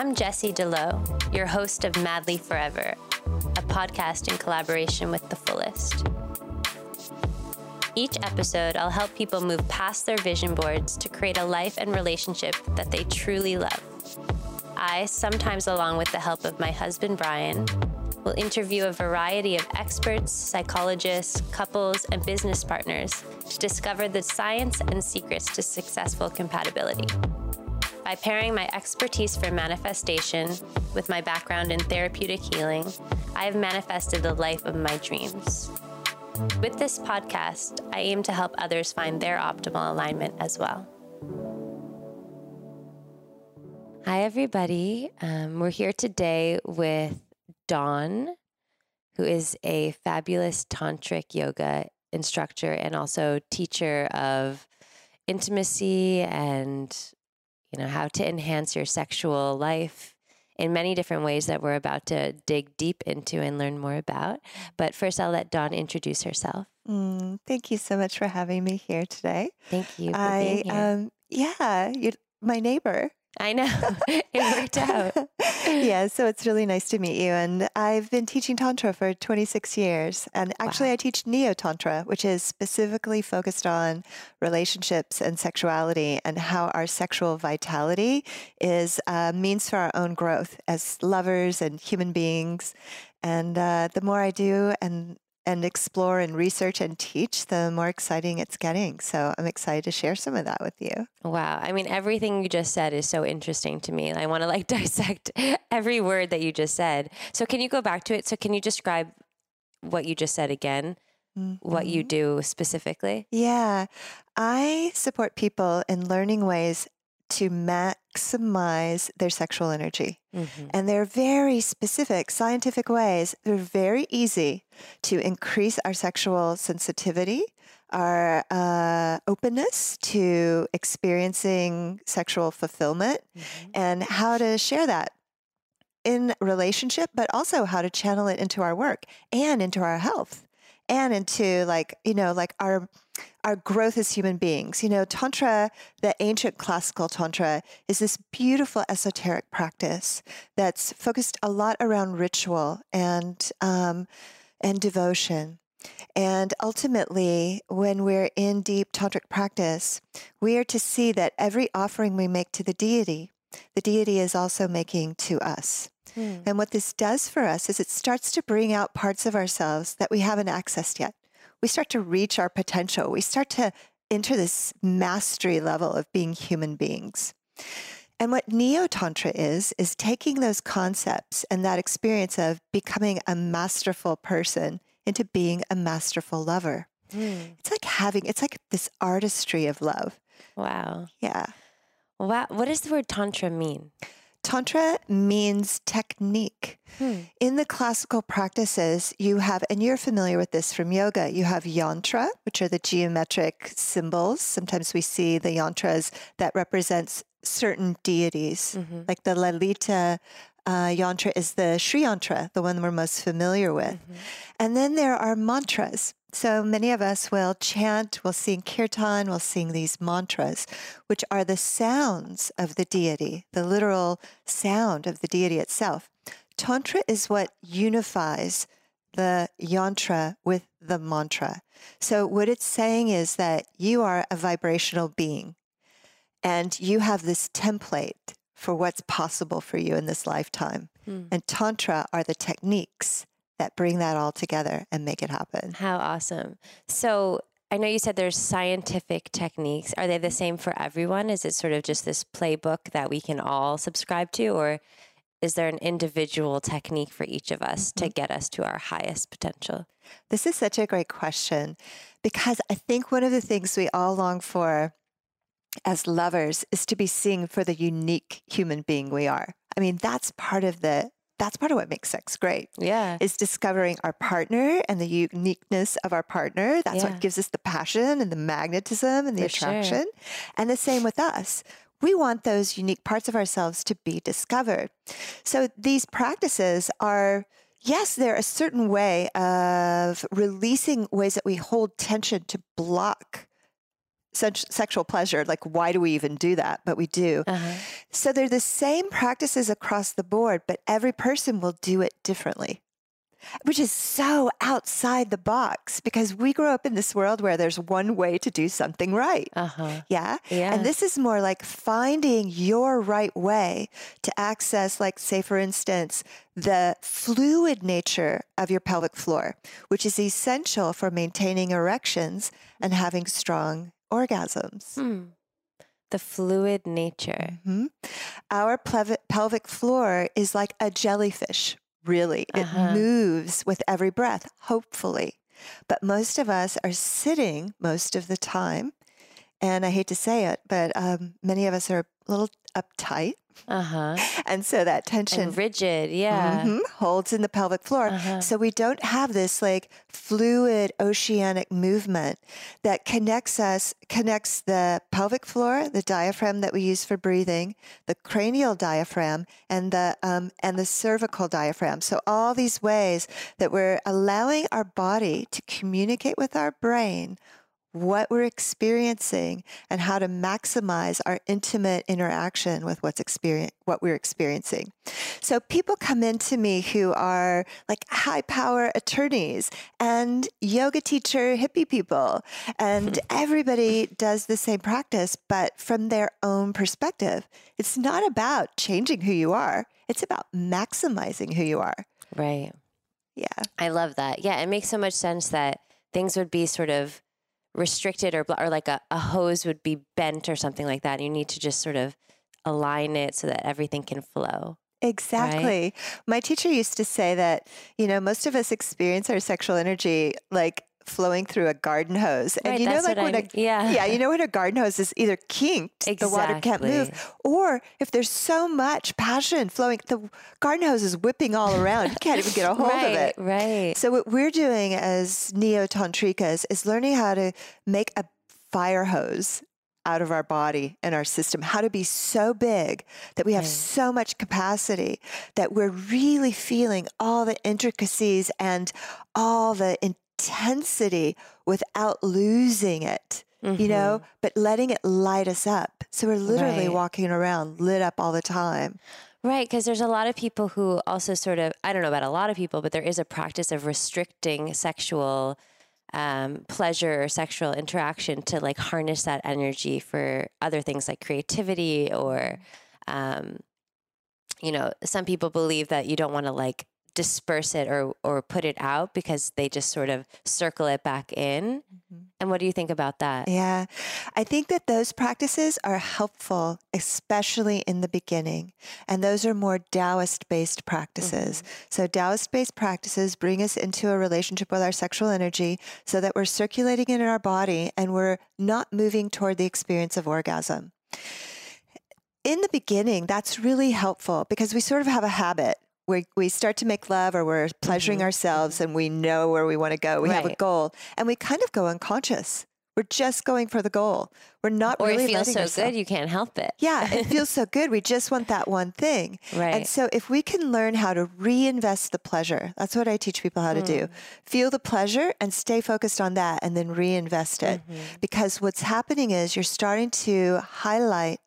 I'm Jessie DeLoe, your host of Madly Forever, a podcast in collaboration with The Fullest. Each episode, I'll help people move past their vision boards to create a life and relationship that they truly love. I, sometimes along with the help of my husband Brian, will interview a variety of experts, psychologists, couples, and business partners to discover the science and secrets to successful compatibility. By pairing my expertise for manifestation with my background in therapeutic healing, I have manifested the life of my dreams. With this podcast, I aim to help others find their optimal alignment as well. Hi, everybody. Um, we're here today with Dawn, who is a fabulous tantric yoga instructor and also teacher of intimacy and you know how to enhance your sexual life in many different ways that we're about to dig deep into and learn more about. But first, I'll let Dawn introduce herself. Mm, thank you so much for having me here today. Thank you. I, um, yeah, you, my neighbor. I know. it worked out. yeah, so it's really nice to meet you. And I've been teaching Tantra for 26 years. And actually, wow. I teach Neo Tantra, which is specifically focused on relationships and sexuality and how our sexual vitality is a uh, means for our own growth as lovers and human beings. And uh, the more I do and and explore and research and teach, the more exciting it's getting. So I'm excited to share some of that with you. Wow. I mean, everything you just said is so interesting to me. I want to like dissect every word that you just said. So can you go back to it? So can you describe what you just said again? Mm-hmm. What you mm-hmm. do specifically? Yeah. I support people in learning ways to maximize their sexual energy. Mm-hmm. And they're very specific scientific ways. They're very easy to increase our sexual sensitivity, our uh, openness to experiencing sexual fulfillment, mm-hmm. and how to share that in relationship, but also how to channel it into our work and into our health and into like, you know, like our our growth as human beings. You know, Tantra, the ancient classical Tantra, is this beautiful esoteric practice that's focused a lot around ritual and um, and devotion. And ultimately, when we're in deep tantric practice, we are to see that every offering we make to the deity, the deity is also making to us. Hmm. And what this does for us is it starts to bring out parts of ourselves that we haven't accessed yet we start to reach our potential. We start to enter this mastery level of being human beings. And what Neo Tantra is, is taking those concepts and that experience of becoming a masterful person into being a masterful lover. Mm. It's like having, it's like this artistry of love. Wow. Yeah. Wow. What does the word Tantra mean? Tantra means technique. Hmm. In the classical practices, you have, and you're familiar with this from yoga, you have yantra, which are the geometric symbols. Sometimes we see the yantras that represents certain deities, mm-hmm. like the Lalita uh, yantra is the Sri yantra, the one we're most familiar with. Mm-hmm. And then there are mantras. So many of us will chant, we'll sing kirtan, we'll sing these mantras, which are the sounds of the deity, the literal sound of the deity itself. Tantra is what unifies the yantra with the mantra. So, what it's saying is that you are a vibrational being and you have this template for what's possible for you in this lifetime. Hmm. And Tantra are the techniques that bring that all together and make it happen. How awesome. So I know you said there's scientific techniques. Are they the same for everyone? Is it sort of just this playbook that we can all subscribe to? Or is there an individual technique for each of us mm-hmm. to get us to our highest potential? This is such a great question because I think one of the things we all long for as lovers is to be seen for the unique human being we are. I mean, that's part of the that's part of what makes sex great. Yeah. Is discovering our partner and the uniqueness of our partner. That's yeah. what gives us the passion and the magnetism and the For attraction. Sure. And the same with us. We want those unique parts of ourselves to be discovered. So these practices are yes, they're a certain way of releasing ways that we hold tension to block sexual pleasure. Like, why do we even do that? But we do. Uh-huh. So they're the same practices across the board, but every person will do it differently which is so outside the box because we grew up in this world where there's one way to do something right. Uh-huh. Yeah? yeah. And this is more like finding your right way to access, like, say, for instance, the fluid nature of your pelvic floor, which is essential for maintaining erections and having strong orgasms. Hmm. The fluid nature. Mm-hmm. Our pelvic floor is like a jellyfish really. Uh-huh. It moves with every breath, hopefully. But most of us are sitting most of the time. And I hate to say it, but um, many of us are a little uptight. Uh-huh. And so that tension and rigid, yeah, mm-hmm, holds in the pelvic floor. Uh-huh. So we don't have this like fluid oceanic movement that connects us, connects the pelvic floor, the diaphragm that we use for breathing, the cranial diaphragm, and the um, and the cervical diaphragm. So all these ways that we're allowing our body to communicate with our brain what we're experiencing and how to maximize our intimate interaction with what's experience what we're experiencing. So people come into me who are like high power attorneys and yoga teacher hippie people and everybody does the same practice but from their own perspective. It's not about changing who you are. It's about maximizing who you are. Right. Yeah. I love that. Yeah, it makes so much sense that things would be sort of restricted or or like a, a hose would be bent or something like that. You need to just sort of align it so that everything can flow. Exactly. Right? My teacher used to say that, you know, most of us experience our sexual energy like flowing through a garden hose. And right, you know, like when I, a yeah, yeah, you know when a garden hose is either kinked, exactly. the water can't move, or if there's so much passion flowing, the garden hose is whipping all around. You can't even get a hold right, of it. Right. So what we're doing as neo tantrikas is learning how to make a fire hose out of our body and our system, how to be so big that we have right. so much capacity that we're really feeling all the intricacies and all the intensity without losing it. Mm-hmm. You know, mm-hmm. but letting it light us up. So we're literally right. walking around lit up all the time. Right, because there's a lot of people who also sort of, I don't know about a lot of people, but there is a practice of restricting sexual um, pleasure or sexual interaction to like harness that energy for other things like creativity or, um, you know, some people believe that you don't want to like disperse it or or put it out because they just sort of circle it back in. Mm-hmm. And what do you think about that? Yeah. I think that those practices are helpful especially in the beginning. And those are more Taoist based practices. Mm-hmm. So Taoist based practices bring us into a relationship with our sexual energy so that we're circulating it in our body and we're not moving toward the experience of orgasm in the beginning, that's really helpful because we sort of have a habit we, we start to make love or we're pleasuring mm-hmm. ourselves and we know where we want to go. We right. have a goal and we kind of go unconscious. We're just going for the goal. We're not or really. it feels so good you can't help it. Yeah, it feels so good. We just want that one thing. Right. And so if we can learn how to reinvest the pleasure, that's what I teach people how to mm. do. Feel the pleasure and stay focused on that, and then reinvest it. Mm-hmm. Because what's happening is you're starting to highlight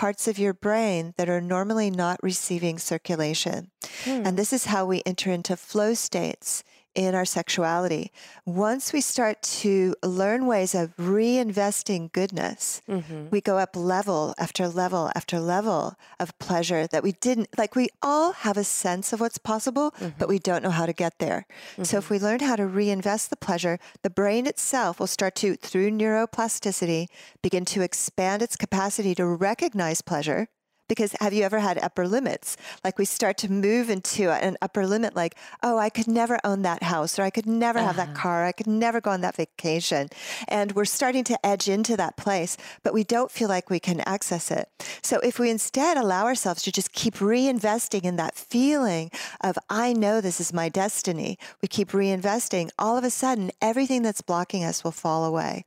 parts of your brain that are normally not receiving circulation. Hmm. And this is how we enter into flow states in our sexuality. Once we start to learn ways of reinvesting goodness, mm-hmm. we go up level after level after level of pleasure that we didn't like. We all have a sense of what's possible, mm-hmm. but we don't know how to get there. Mm-hmm. So, if mm-hmm. we learn how to reinvest the pleasure, the brain itself will start to, through neuroplasticity, begin to expand its capacity to recognize pleasure because have you ever had upper limits? Like we start to move into an upper limit, like, oh, I could never own that house, or I could never uh-huh. have that uh-huh. car, I could never go on that vacation. And we're starting to edge into that place, but we don't feel like we can access it. So if we instead allow ourselves to just keep reinvesting in that feeling of, I know this is my destiny, we keep reinvesting, all of a sudden, everything that's blocking us will fall away.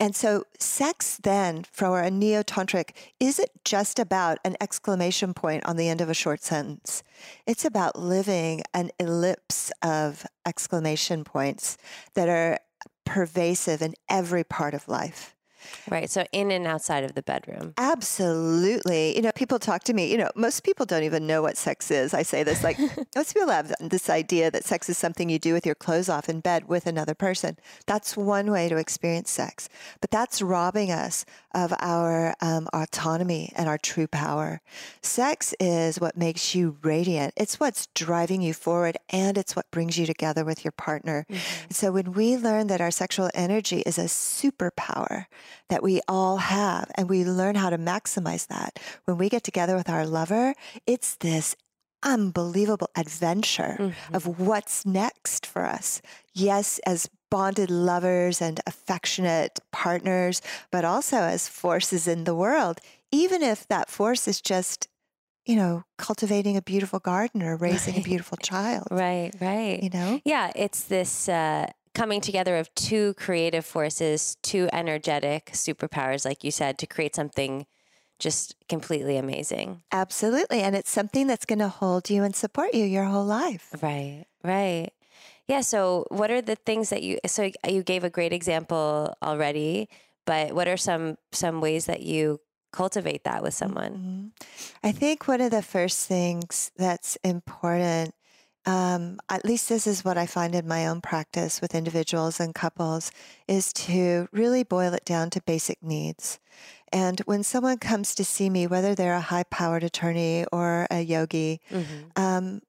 And so, sex then, for a neo tantric, isn't just about an exclamation point on the end of a short sentence. It's about living an ellipse of exclamation points that are pervasive in every part of life. Right. So in and outside of the bedroom. Absolutely. You know, people talk to me, you know, most people don't even know what sex is. I say this like, most people have this idea that sex is something you do with your clothes off in bed with another person. That's one way to experience sex. But that's robbing us of our um, autonomy and our true power. Sex is what makes you radiant, it's what's driving you forward, and it's what brings you together with your partner. Mm-hmm. So when we learn that our sexual energy is a superpower that we all have, and we learn how to maximize that, when we get together with our lover, it's this unbelievable adventure mm-hmm. of what's next for us. Yes, as bonded lovers and affectionate partners, but also as forces in the world, even if that force is just, you know, cultivating a beautiful garden or raising right. a beautiful child. Right, right. You know? Yeah, it's this. Uh, coming together of two creative forces, two energetic superpowers, like you said, to create something just completely amazing. Absolutely. And it's something that's going to hold you and support you your whole life. Right, right. Yeah. So, what are the things that you? So, you gave a great example already, but what are some some ways that you cultivate that with someone? Mm-hmm. I think one of the first things that's important. Um, at least this is what I find in my own practice with individuals and couples, is to really boil it down to basic needs. And when someone comes to see me, whether they're a high powered attorney or a yogi, mm-hmm. um,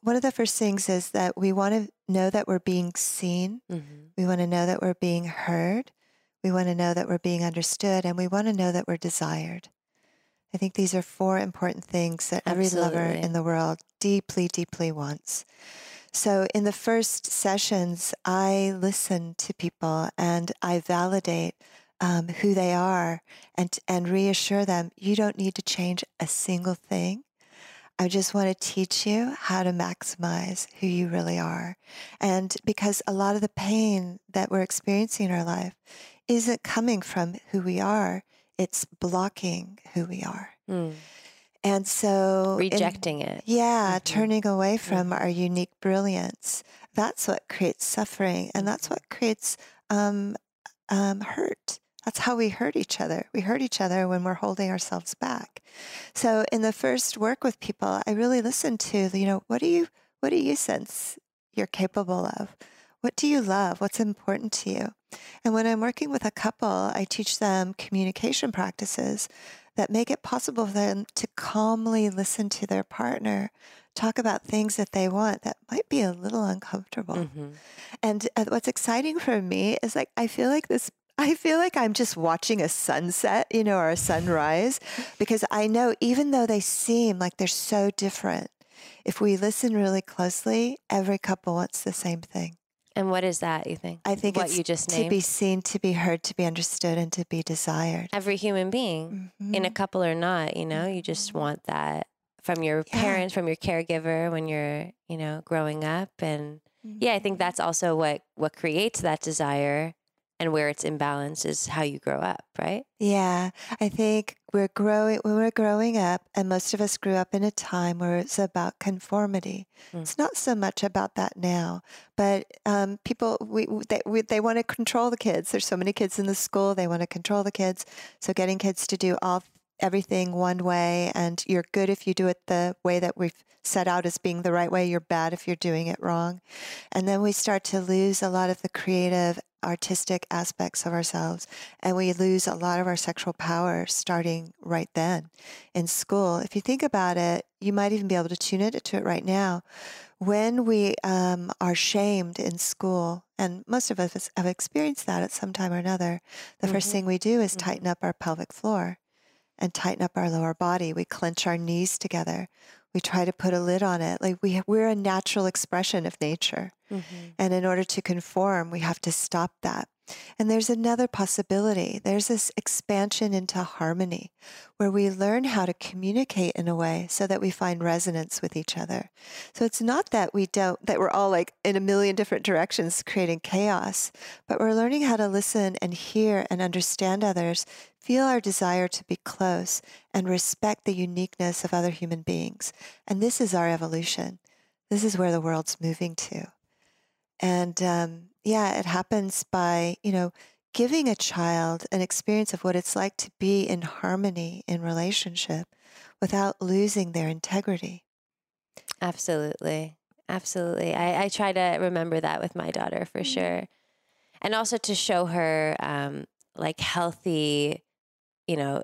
one of the first things is that we want to know that we're being seen. Mm-hmm. We want to know that we're being heard. We want to know that we're being understood. And we want to know that we're desired. I think these are four important things that every Absolutely. lover in the world deeply, deeply wants. So, in the first sessions, I listen to people and I validate um, who they are and, and reassure them you don't need to change a single thing. I just want to teach you how to maximize who you really are. And because a lot of the pain that we're experiencing in our life isn't coming from who we are, it's blocking who we are. Mm. And so rejecting in, it. Yeah, mm-hmm. turning away from mm-hmm. our unique brilliance. That's what creates suffering and that's what creates um, um, hurt. That's how we hurt each other. We hurt each other when we're holding ourselves back. So in the first work with people, I really listen to, you know, what do you what do you sense you're capable of? What do you love? What's important to you? And when I'm working with a couple, I teach them communication practices that make it possible for them to calmly listen to their partner talk about things that they want that might be a little uncomfortable. Mm-hmm. And uh, what's exciting for me is like I feel like this I feel like I'm just watching a sunset, you know, or a sunrise, because I know even though they seem like they're so different, if we listen really closely, every couple wants the same thing. And what is that, you think? I think what it's you just to be seen, to be heard, to be understood, and to be desired. Every human being, mm-hmm. in a mm-hmm. couple or not, you know, you just mm-hmm. want that from your yeah. parents, from your caregiver when you're, you know, growing up. And yeah, I think mm-hmm. that's also what what creates that desire and where it's imbalanced is how you grow up, right? Yeah. I think we're growing when we're growing up and most of us grew up in a time where it's about conformity. Mm. It's not so much about that now, but um, people we they, we, they want to control the kids. There's so many kids in the school, they want to control the kids. So getting kids to do all everything one way and you're good if you do it the way that we've set out as being the right way you're bad if you're doing it wrong and then we start to lose a lot of the creative artistic aspects of ourselves and we lose a lot of our sexual power starting right then in school if you think about it you might even be able to tune it to it right now when we um, are shamed in school and most of us have experienced that at some time or another the mm-hmm. first thing we do is mm-hmm. tighten up our pelvic floor and tighten up our lower body. We clench our knees together. We try to put a lid on it. Like we, we're a natural expression of nature. Mm-hmm. And in order to conform, we have to stop that. And there's another possibility. There's this expansion into harmony where we learn how to communicate in a way so that we find resonance with each other. So it's not that we don't, that we're all like in a million different directions creating chaos, but we're learning how to listen and hear and understand others feel our desire to be close, and respect the uniqueness of other human beings. And this is our evolution. This is where the world's moving to. And um, yeah, it happens by, you know, giving a child an experience of what it's like to be in harmony in relationship without losing their integrity. Absolutely. Absolutely. I, I try to remember that with my daughter for mm-hmm. sure. And also to show her um, like healthy, you know,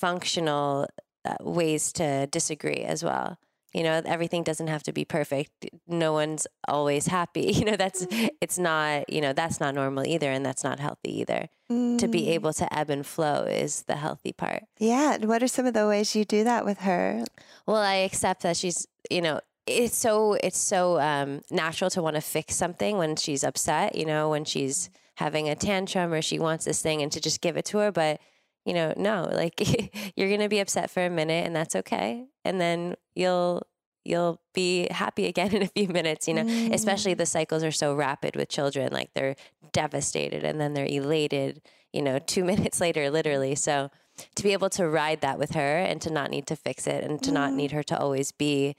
functional uh, ways to disagree as well you know everything doesn't have to be perfect no one's always happy you know that's mm-hmm. it's not you know that's not normal either and that's not healthy either mm. to be mm. able to ebb and flow is the healthy part yeah and what are some of the ways you do that with her well i accept that she's you know it's so it's so um, natural to want to fix something when she's upset you know when she's having a tantrum or she wants this thing and to just give it to her but you know, no, like you're going to be upset for a minute and that's okay. And then you'll you'll be happy again in a few minutes, you know. Mm. Especially the cycles are so rapid with children, like they're devastated and then they're elated, you know, 2 minutes later literally. So to be able to ride that with her and to not need to fix it and to mm. not need her to always be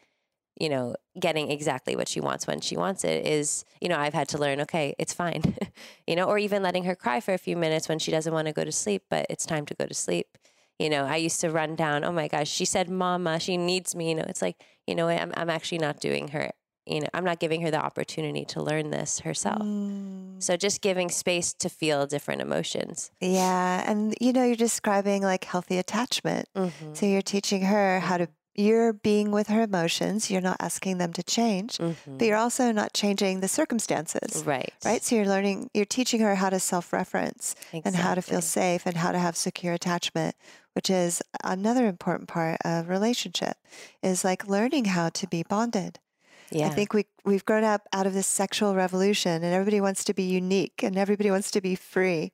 you know, getting exactly what she wants when she wants it is, you know, I've had to learn, okay, it's fine, you know, or even letting her cry for a few minutes when she doesn't want to go to sleep, but it's time to go to sleep. You know, I used to run down, oh my gosh, she said, mama, she needs me. You know, it's like, you know, I'm, I'm actually not doing her, you know, I'm not giving her the opportunity to learn this herself. Mm. So just giving space to feel different emotions. Yeah. And, you know, you're describing like healthy attachment. Mm-hmm. So you're teaching her how to you're being with her emotions. You're not asking them to change, mm-hmm. but you're also not changing the circumstances. Right. Right. So you're learning, you're teaching her how to self reference exactly. and how to feel safe and how to have secure attachment, which is another important part of relationship, is like learning how to be bonded. Yeah. I think we we've grown up out of this sexual revolution and everybody wants to be unique and everybody wants to be free.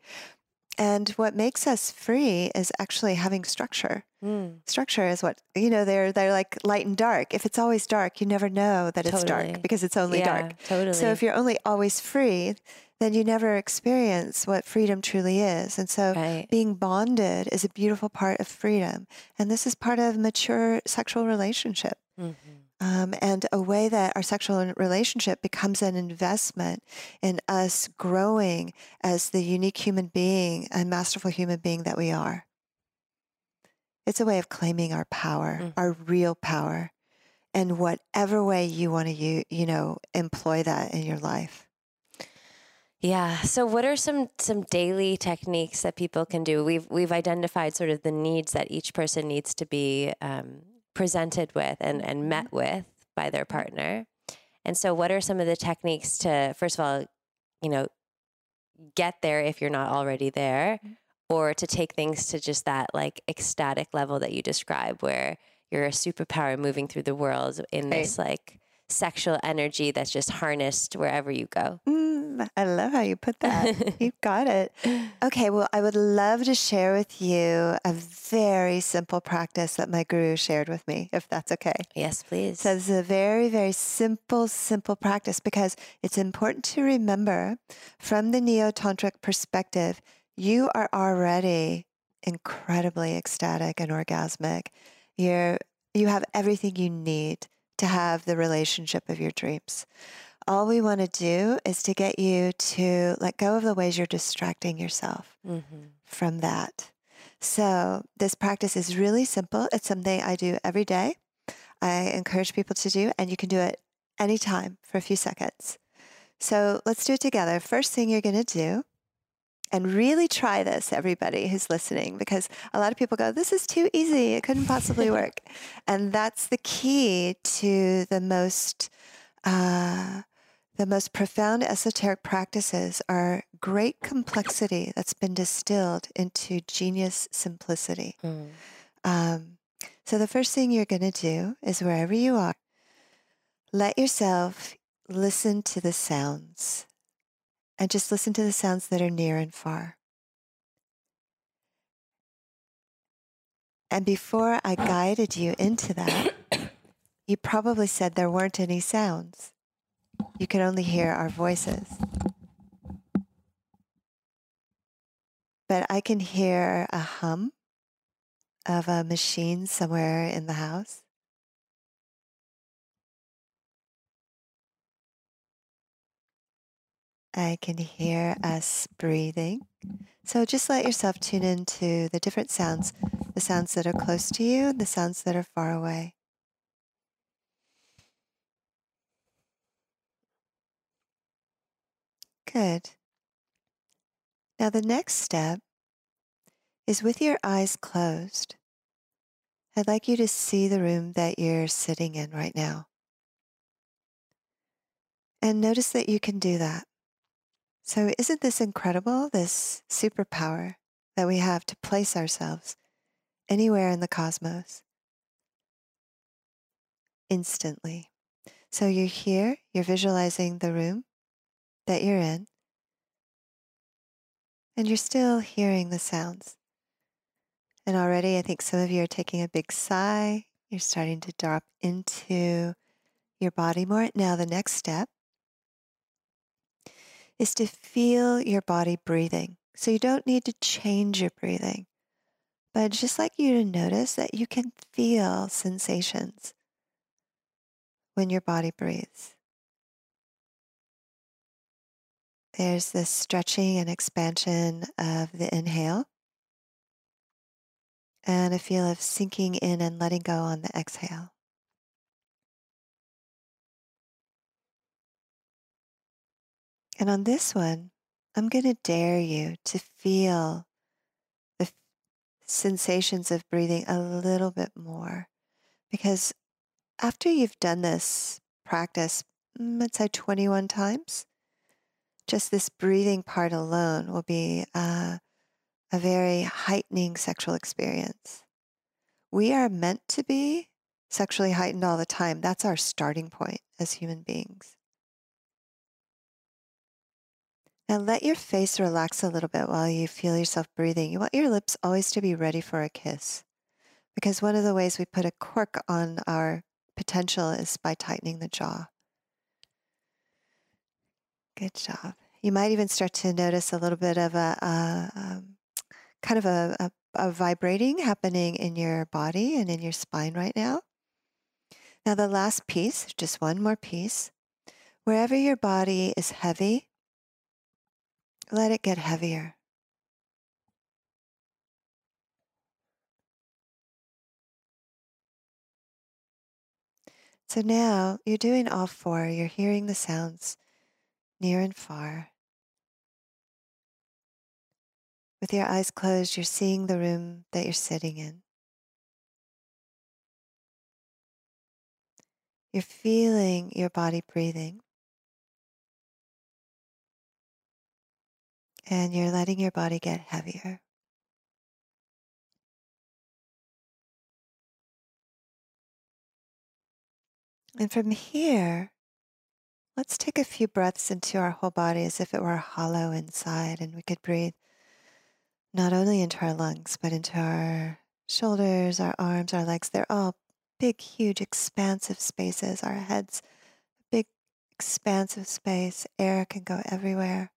And what makes us free is actually having structure. Mm. Structure is what you know. They're they're like light and dark. If it's always dark, you never know that it's dark because it's only yeah, dark. Totally. So if you're only always free, then you never experience what freedom truly is. And so right. being bonded is a beautiful part of freedom. And this is part of mature sexual relationship. Mm-hmm um, and a way that our sexual relationship becomes an investment in us growing as the unique human being and masterful human being that we are. It's a way of claiming our power, mm. our real power, and whatever way you want to you you know employ that in your life. Yeah. So what are some some daily techniques that people can do? We've we've identified sort of the needs that each person needs to be um, presented with and, and met mm-hmm. with by their partner. And so, what are some of the techniques to, first of all, you know, get there if you're not already there, mm-hmm. or to take things to just that like ecstatic level that you describe, where you're a superpower moving through the world in this like sexual energy that's just harnessed wherever you go? Mm I love how you put that. You've got it. Okay, well, I would love to share with you a very simple practice that my guru shared with me, if that's okay. Yes, please. So, it's a very, very simple, simple practice because it's important to remember from the Neo Tantric perspective, you are already incredibly ecstatic and orgasmic. You're, you have everything you need to have the relationship of your dreams all we want to do is to get you to let go of the ways you're distracting yourself mm-hmm. from that. So, this practice is really simple. It's something I do every day. I encourage people to do, and you can do it anytime for a few seconds. So, let's do it together. First thing you're going to do, and really try this, everybody who's listening, because a lot of people go, This is too easy. It couldn't possibly work. and that's the key to the most. Uh, the most profound esoteric practices are great complexity that's been distilled into genius simplicity. Mm. Um, so, the first thing you're going to do is wherever you are, let yourself listen to the sounds and just listen to the sounds that are near and far. And before I guided you into that, you probably said there weren't any sounds. You could only hear our voices. But I can hear a hum of a machine somewhere in the house. I can hear us breathing. So just let yourself tune into the different sounds the sounds that are close to you, the sounds that are far away. Good. Now, the next step is with your eyes closed. I'd like you to see the room that you're sitting in right now. And notice that you can do that. So, isn't this incredible? This superpower that we have to place ourselves anywhere in the cosmos instantly. So, you're here, you're visualizing the room that you're in, and you're still hearing the sounds. And already, I think some of you are taking a big sigh. You're starting to drop into your body more. Now, the next step is to feel your body breathing. So, you don't need to change your breathing, but I'd just like you to notice that you can feel sensations when your body breathes. There's this stretching and expansion of the inhale and a feel of sinking in and letting go on the exhale. And on this one, I'm going to dare you to feel the sensations of breathing a little bit more. Because after you've done this practice, mm, let's say 21 times, just this breathing part alone will be uh, a very heightening sexual experience. We are meant to be sexually heightened all the time. That's our starting point as human beings. Now let your face relax a little bit while you feel yourself breathing. You want your lips always to be ready for a kiss. Because one of the ways we put a cork on our potential is by tightening the jaw. Good job. You might even start to notice a little bit of a, a um, kind of a, a, a vibrating happening in your body and in your spine right now. Now, the last piece, just one more piece. Wherever your body is heavy, let it get heavier. So now you're doing all four. You're hearing the sounds near and far. With your eyes closed, you're seeing the room that you're sitting in. You're feeling your body breathing. And you're letting your body get heavier. And from here, let's take a few breaths into our whole body as if it were hollow inside, and we could breathe not only into our lungs, but into our shoulders, our arms, our legs. They're all big, huge, expansive spaces. Our heads, big, expansive space. Air can go everywhere.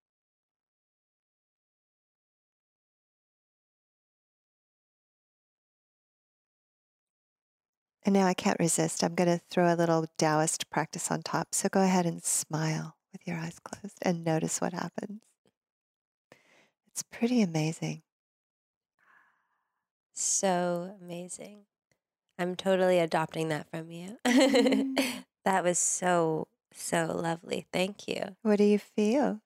And now I can't resist. I'm going to throw a little Taoist practice on top. So go ahead and smile with your eyes closed and notice what happens. It's pretty amazing. So amazing. I'm totally adopting that from you. Mm. that was so, so lovely. Thank you. What do you feel?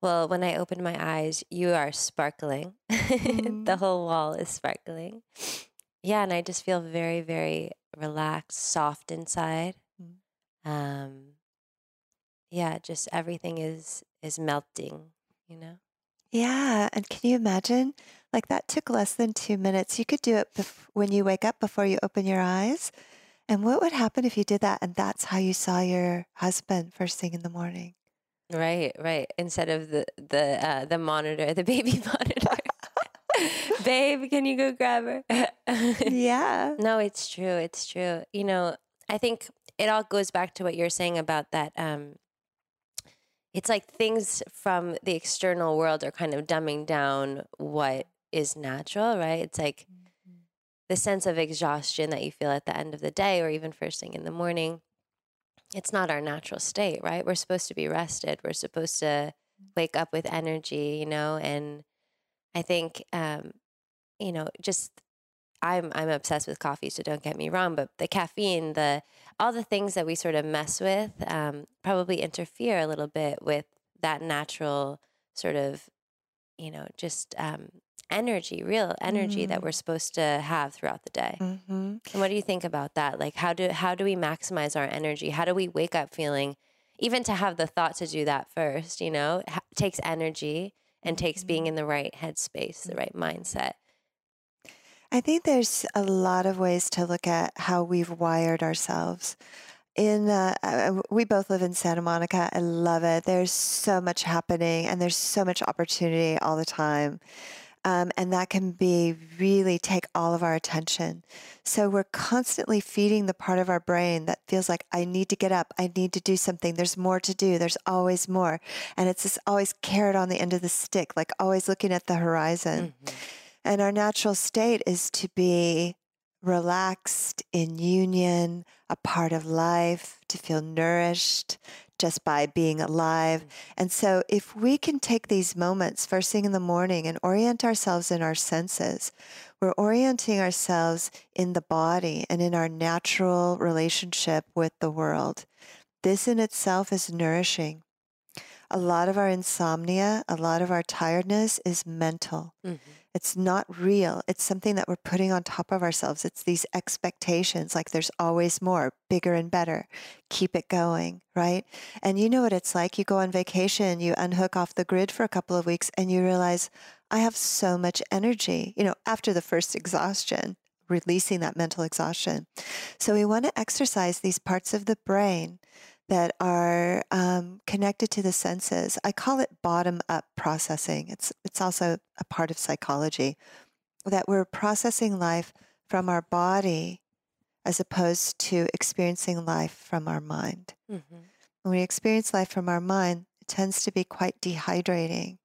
Well, when I opened my eyes, you are sparkling. Mm. the whole wall is sparkling. Yeah, and I just feel very, very relaxed, soft inside. Mm. Um, yeah, just everything is is melting, you know. Yeah, and can you imagine? Like that took less than two minutes. You could do it bef- when you wake up before you open your eyes. And what would happen if you did that and that's how you saw your husband first thing in the morning? Right, right. Instead of the the uh, the monitor, the baby monitor. Babe, can you go grab her? yeah. No, it's true. It's true. You know, I think it all goes back to what you're saying about that. Um, it's like things from the external world are kind of dumbing down what is natural, right? It's like mm-hmm. the sense of exhaustion that you feel at the end of the day or even first thing in the morning. It's not our natural state, right? We're supposed to be rested. We're supposed to wake up with energy, you know, and I think, um, you know, just I'm I'm obsessed with coffee, so don't get me wrong. But the caffeine, the all the things that we sort of mess with, um, probably interfere a little bit with that natural sort of, you know, just um, energy, real energy mm. that we're mm. supposed to have throughout the day. Mm-hmm. And what do you think about that? Like, how do how do we maximize our energy? How do we wake up feeling? Even to have the thought to do that first, you know, ha- takes energy and takes being in the right headspace, the right mindset. I think there's a lot of ways to look at how we've wired ourselves. In uh, uh, we both live in Santa Monica. I love it. There's so much happening, and there's so much opportunity all the time. Um, and that can be really take all of our attention. So we're constantly feeding the part of our brain that feels like, I need to get up, I need to do something, there's more to do, there's always more. And it's this always carrot on the end of the stick, like always looking at the horizon. Mm-hmm. And our natural state is to be relaxed, in union, a part of life, to feel nourished just by being alive. Mm. And so, if we can take these moments first thing in the morning and orient ourselves in our senses, we're orienting ourselves in the body and in our natural relationship with the world. This in itself is nourishing. A lot of our insomnia, a lot of our tiredness is mental. Mm-hmm it's not real. It's something that we're putting on top of ourselves. It's these expectations like there's always more, bigger and better. Keep it going, right? And you know what it's like. You go on vacation, you unhook off the grid for a couple of weeks, and you realize, I have so much energy, you know, after the first exhaustion, releasing that mental exhaustion. So we want to exercise these parts of the brain that are um, connected to the senses. I call it bottom up processing. It's, it's also a part of psychology that we're processing life from our body as opposed to experiencing life from our mind. Mm-hmm. When we experience life from our mind, it tends to be quite dehydrating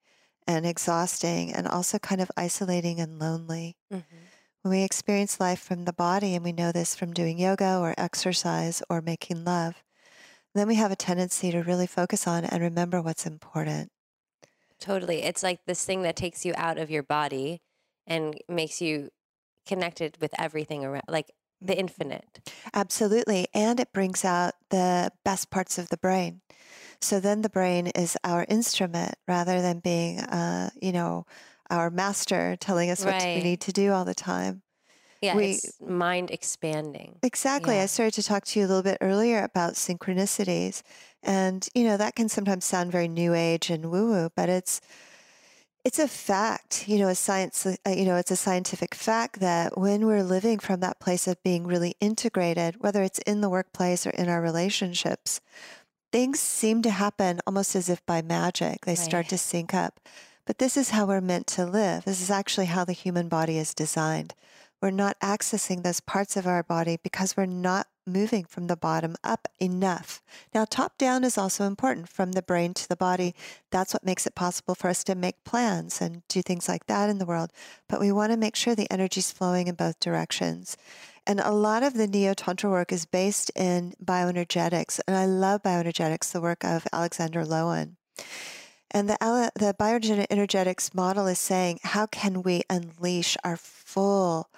and exhausting and also kind of isolating and lonely. Mm-hmm. When we experience life from the body, and we know this from doing yoga or exercise or making love, then we have a tendency to really focus on and remember what's important. Totally. It's like this thing that takes you out of your body and makes you connected with everything around, like the mm-hmm. infinite. Absolutely. And it brings out the best parts of the brain. So then the brain is our instrument rather than being, uh, you know, our master telling us right. what we need to do all the time. Yeah, we, mind expanding. Exactly. Yeah. I started to talk to you a little bit earlier about synchronicities. And, you know, that can sometimes sound very new age and woo woo, but it's, it's a fact, you know, a science, uh, you know, it's a scientific fact that when we're living from that place of being really integrated, whether it's in the workplace or in our relationships, things seem to happen almost as if by magic. They right. start to sync up. But this is how we're meant to live. This is actually how the human body is designed we're not accessing those parts of our body because we're not moving from the bottom up enough. Now, top down is also important from the brain to the body. That's what makes it possible for us to make plans and do things like that in the world. But we want to make sure the energy is flowing in both directions. And a lot of the Neo Tantra work is based in bioenergetics. And I love bioenergetics, the work of Alexander Lowen. And the, the bioenergetics model is saying, how can we unleash our full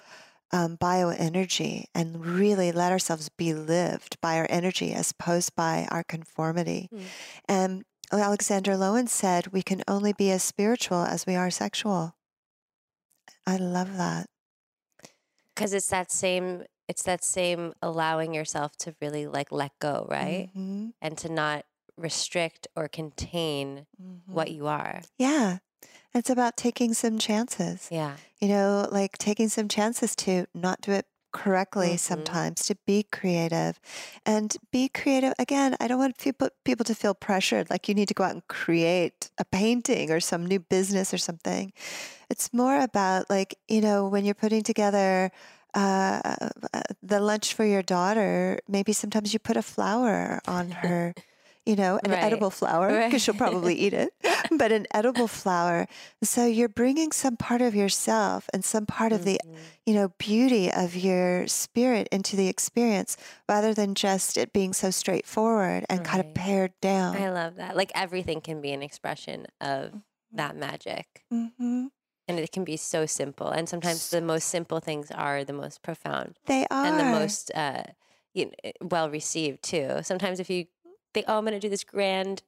um, bioenergy and really let ourselves be lived by our energy as opposed by our conformity. Mm. And Alexander Lowen said, we can only be as spiritual as we are sexual. I love that. Because it's that same, it's that same allowing yourself to really like let go, right? Mm-hmm. And to not restrict or contain mm-hmm. what you are. Yeah. It's about taking some chances. Yeah. You know, like taking some chances to not do it correctly mm-hmm. sometimes to be creative and be creative again i don't want people people to feel pressured like you need to go out and create a painting or some new business or something it's more about like you know when you're putting together uh, uh the lunch for your daughter maybe sometimes you put a flower on her you know, an Right. edible flower, because Right. she'll probably eat it, but an edible flower. So you're bringing some part of yourself and some part of the, Mhm. you know, beauty of your spirit into the experience rather than just it being so straightforward and kind of pared down. I love that. Like everything can be an expression of that magic. hmm And it can be so simple. And sometimes the most simple things are the most profound They are. and the most uh, you know, well received too. Sometimes if you think, oh, I'm going to do this grand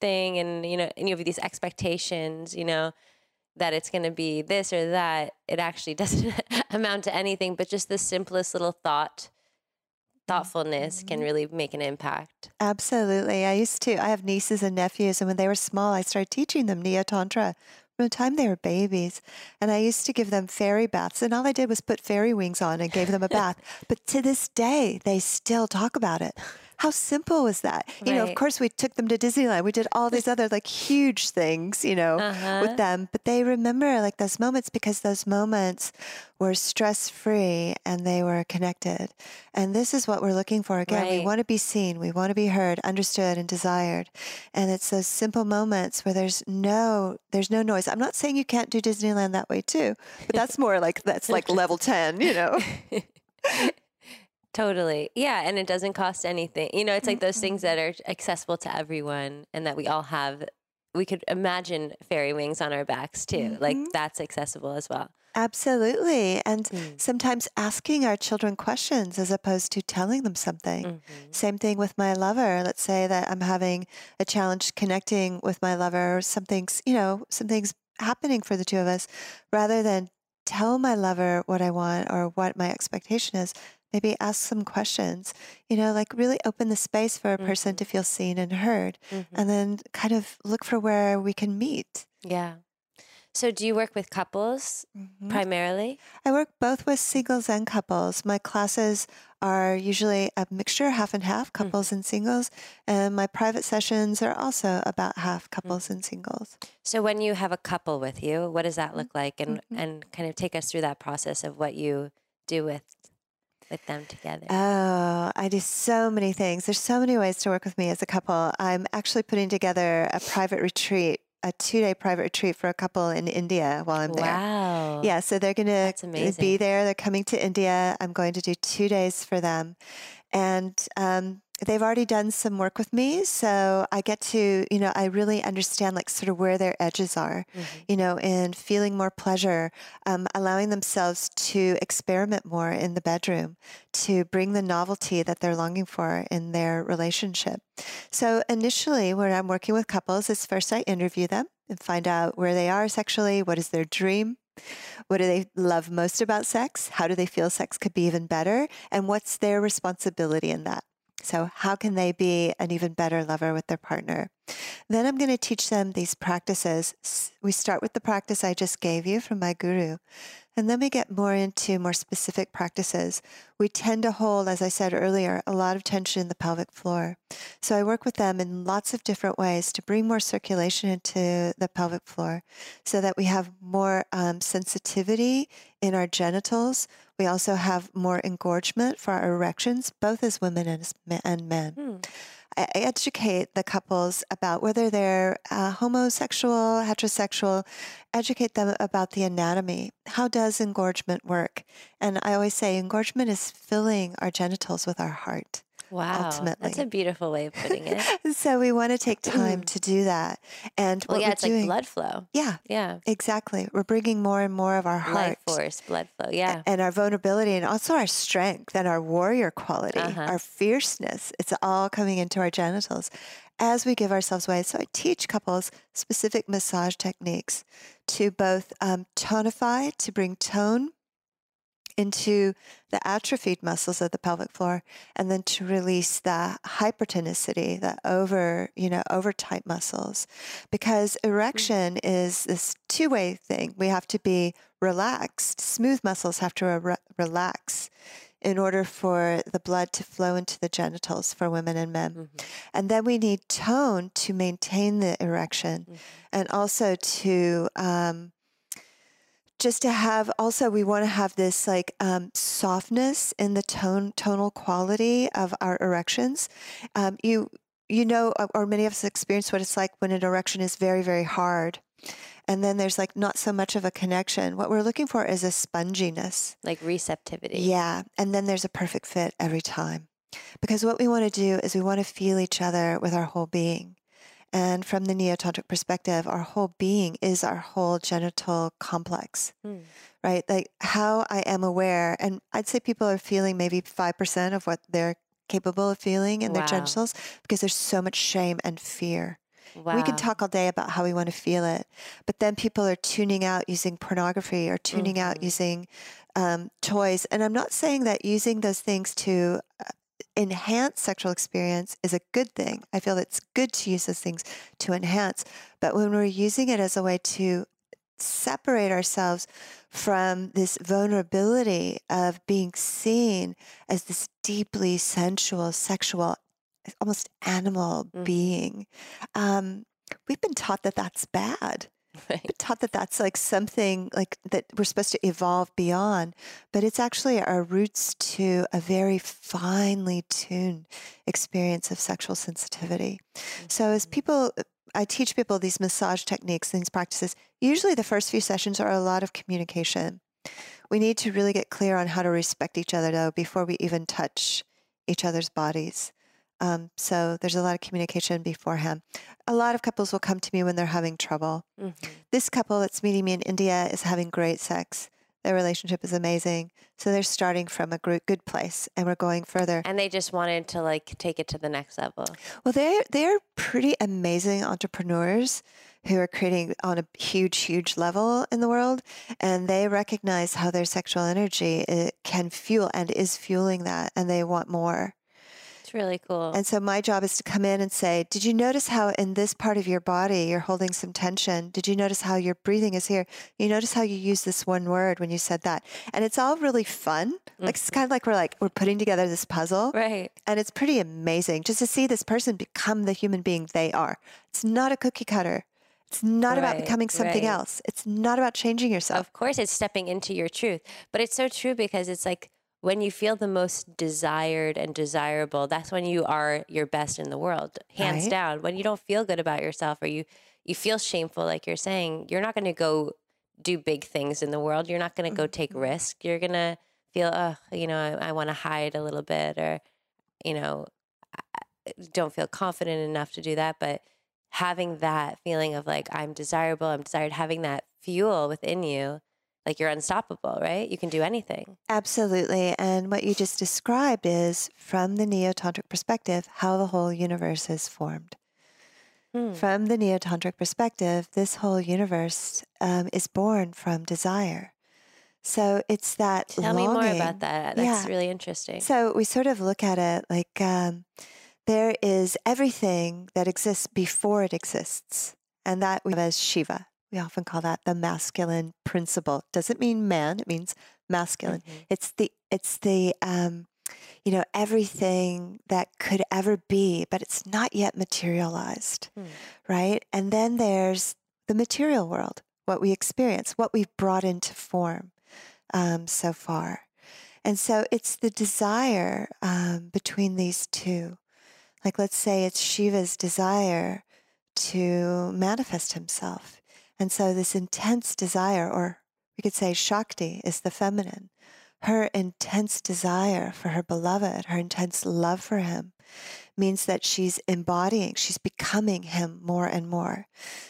thing, and you know, and you have these expectations, you know, that it's going to be this or that, it actually doesn't amount to anything. But just the simplest little thought, mm-hmm. thoughtfulness can really make an impact. Absolutely. I used to, I have nieces and nephews, and when they were small, I started teaching them Neo Tantra from the time they were babies. And I used to give them fairy baths, and all I did was put fairy wings on and gave them a bath. But to this day, they still talk about it. How simple was that? You know, of course, we took them to Disneyland. We did all these other like huge things, you know, Uh-huh. with them. But they remember like those moments because those moments were stress free and they were connected. And this is what we're looking for. Again, we want to be seen, we want to be heard, understood, and desired. And it's those simple moments where there's no there's no noise. I'm not saying you can't do Disneyland that way too, but that's more like that's like level ten, you know. Totally. Yeah. And it doesn't cost anything. You know, it's like those things that are accessible to everyone and that we all have. We could imagine fairy wings on our backs too. Like Mhm. that's accessible as well. Absolutely. And Mm. sometimes asking our children questions as opposed to telling them something. Mhm. Same thing with my lover. Let's say that I'm having a challenge connecting with my lover, or something's, you know, something's happening for the two of us. Rather than tell my lover what I want or what my expectation is, maybe ask some questions, you know, like really open the space for a person Mhm. to feel seen and heard, Mhm. and then kind of look for where we can meet. Yeah. So do you work with couples Mhm. primarily? I work both with singles and couples. My classes are usually a mixture, half and half, couples and singles. And my private sessions are also about half couples and singles. So when you have a couple with you, what does that look like? And Mhm. and kind of take us through that process of what you do with with them together. Oh, I do so many things. There's so many ways to work with me as a couple. I'm actually putting together a private retreat, a two day private retreat for a couple in India while I'm there. wow. Yeah, so they're going to be there. They're coming to India. I'm going to do two days for them. And um, they've already done some work with me. So I get to, you know, I really understand like sort of where their edges are, Mhm. you know, and feeling more pleasure, um, allowing themselves to experiment more in the bedroom, to bring the novelty that they're longing for in their relationship. So initially, when I'm working with couples, is first I interview them and find out where they are sexually, what is their dream, what do they love most about sex, how do they feel sex could be even better, and what's their responsibility in that. So, how can they be an even better lover with their partner? Then I'm going to teach them these practices. We start with the practice I just gave you from my guru, and then we get more into more specific practices. We tend to hold, as I said earlier, a lot of tension in the pelvic floor. So I work with them in lots of different ways to bring more circulation into the pelvic floor so that we have more um, sensitivity in our genitals. We also have more engorgement for our erections, both as women and, as me- and men. Hmm. Educate the couples about whether they're uh, homosexual, heterosexual, educate them about the anatomy. How does engorgement work? And I always say engorgement is filling our genitals with our heart. Wow. That's a beautiful way of putting it. so we want to take time to do that. And well, yeah, we're it's doing, like blood flow. yeah, Yeah. exactly. We're bringing more and more of our heart Life force, blood flow. Yeah. and our vulnerability and also our strength and our warrior quality, Uh-huh. our fierceness. It's all coming into our genitals as we give ourselves away. So I teach couples specific massage techniques to both um, tonify, to bring tone into the atrophied muscles of the pelvic floor and then to release the hypertonicity the over you know over tight muscles. Because erection is this two-way thing. We have to be relaxed. Smooth muscles have to re- relax in order for the blood to flow into the genitals for women and men. Mhm. and then we need tone to maintain the erection Mhm. and also to um, just to have also we want to have this like um, softness in the tone tonal quality of our erections um, you you know, or many of us experience what it's like when an erection is very, very hard. And then there's like not so much of a connection. What we're looking for is a sponginess, like receptivity. Yeah. And then there's a perfect fit every time. Because what we want to do is we want to feel each other with our whole being. And from the neo tantric perspective, our whole being is our whole genital complex, hmm. right? Like how I am aware, and I'd say people are feeling maybe 5% of what they're capable of feeling in wow. their genitals because there's so much shame and fear. Wow. We can talk all day about how we want to feel it, but then people are tuning out using pornography or tuning mm-hmm. out using um, toys. And I'm not saying that using those things to uh, enhance sexual experience is a good thing. I feel it's good to use those things to enhance. But when we're using it as a way to separate ourselves from this vulnerability of being seen as this deeply sensual, sexual, almost animal mm. being. Um, we've been taught that that's bad. Right. Taught that that's like something like that we're supposed to evolve beyond, but it's actually our roots to a very finely tuned experience of sexual sensitivity. Mm-hmm. So as mm-hmm. people I teach people these massage techniques, these practices. Usually, the first few sessions are a lot of communication. We need to really get clear on how to respect each other, though, before we even touch each other's bodies. Um, so there's a lot of communication beforehand. A lot of couples will come to me when they're having trouble. Mm-hmm. This couple that's meeting me in India is having great sex. Their relationship is amazing. So they're starting from a good place and we're going further. And they just wanted to like take it to the next level. Well, they're, they're pretty amazing entrepreneurs who are creating on a huge, huge level in the world. And they recognize how their sexual energy can fuel and is fueling that. And they want more. It's really cool. And so my job is to come in and say, Did you notice how in this part of your body you're holding some tension? Did you notice how your breathing is here? You notice how you use this one word when you said that? And it's all really fun. Mm-hmm. Like it's mm-hmm. kind of like we're like we're putting together this puzzle. Right. And it's pretty amazing just to see this person become the human being they are. It's not a cookie cutter. It's not right, about becoming something right. else. It's not about changing yourself. Of course, it's stepping into your truth. But it's so true because it's like when you feel the most desired and desirable, that's when you are your best in the world, hands right. down. When you don't feel good about yourself or you you feel shameful, like you're saying, you're not going to go do big things in the world. You're not going to go take mm-hmm. risk. You're going to feel, oh, you know, I, I want to hide a little bit, or you know, I don't feel confident enough to do that. But having that feeling of like I'm desirable, I'm desired, having that fuel within you like you're unstoppable, right? You can do anything. Absolutely. And what you just described is from the neo tantric perspective, how the whole universe is formed. Hmm. From the neo tantric perspective, this whole universe um, is born from desire. So it's that. Tell longing. me more about that. That's yeah. really interesting. So we sort of look at it like um, there is everything that exists before it exists, and that we have as Shiva. We often call that the masculine principle. Doesn't mean man; it means masculine. Mm-hmm. It's the it's the um, you know everything that could ever be, but it's not yet materialized, mm. right? And then there's the material world, what we experience, what we've brought into form um, so far. And so it's the desire um, between these two. Like, let's say it's Shiva's desire to manifest himself and so, this intense desire, or we could say Shakti, is the feminine. Her intense desire for her beloved, her intense love for him, means that she's embodying, she's becoming him more and more.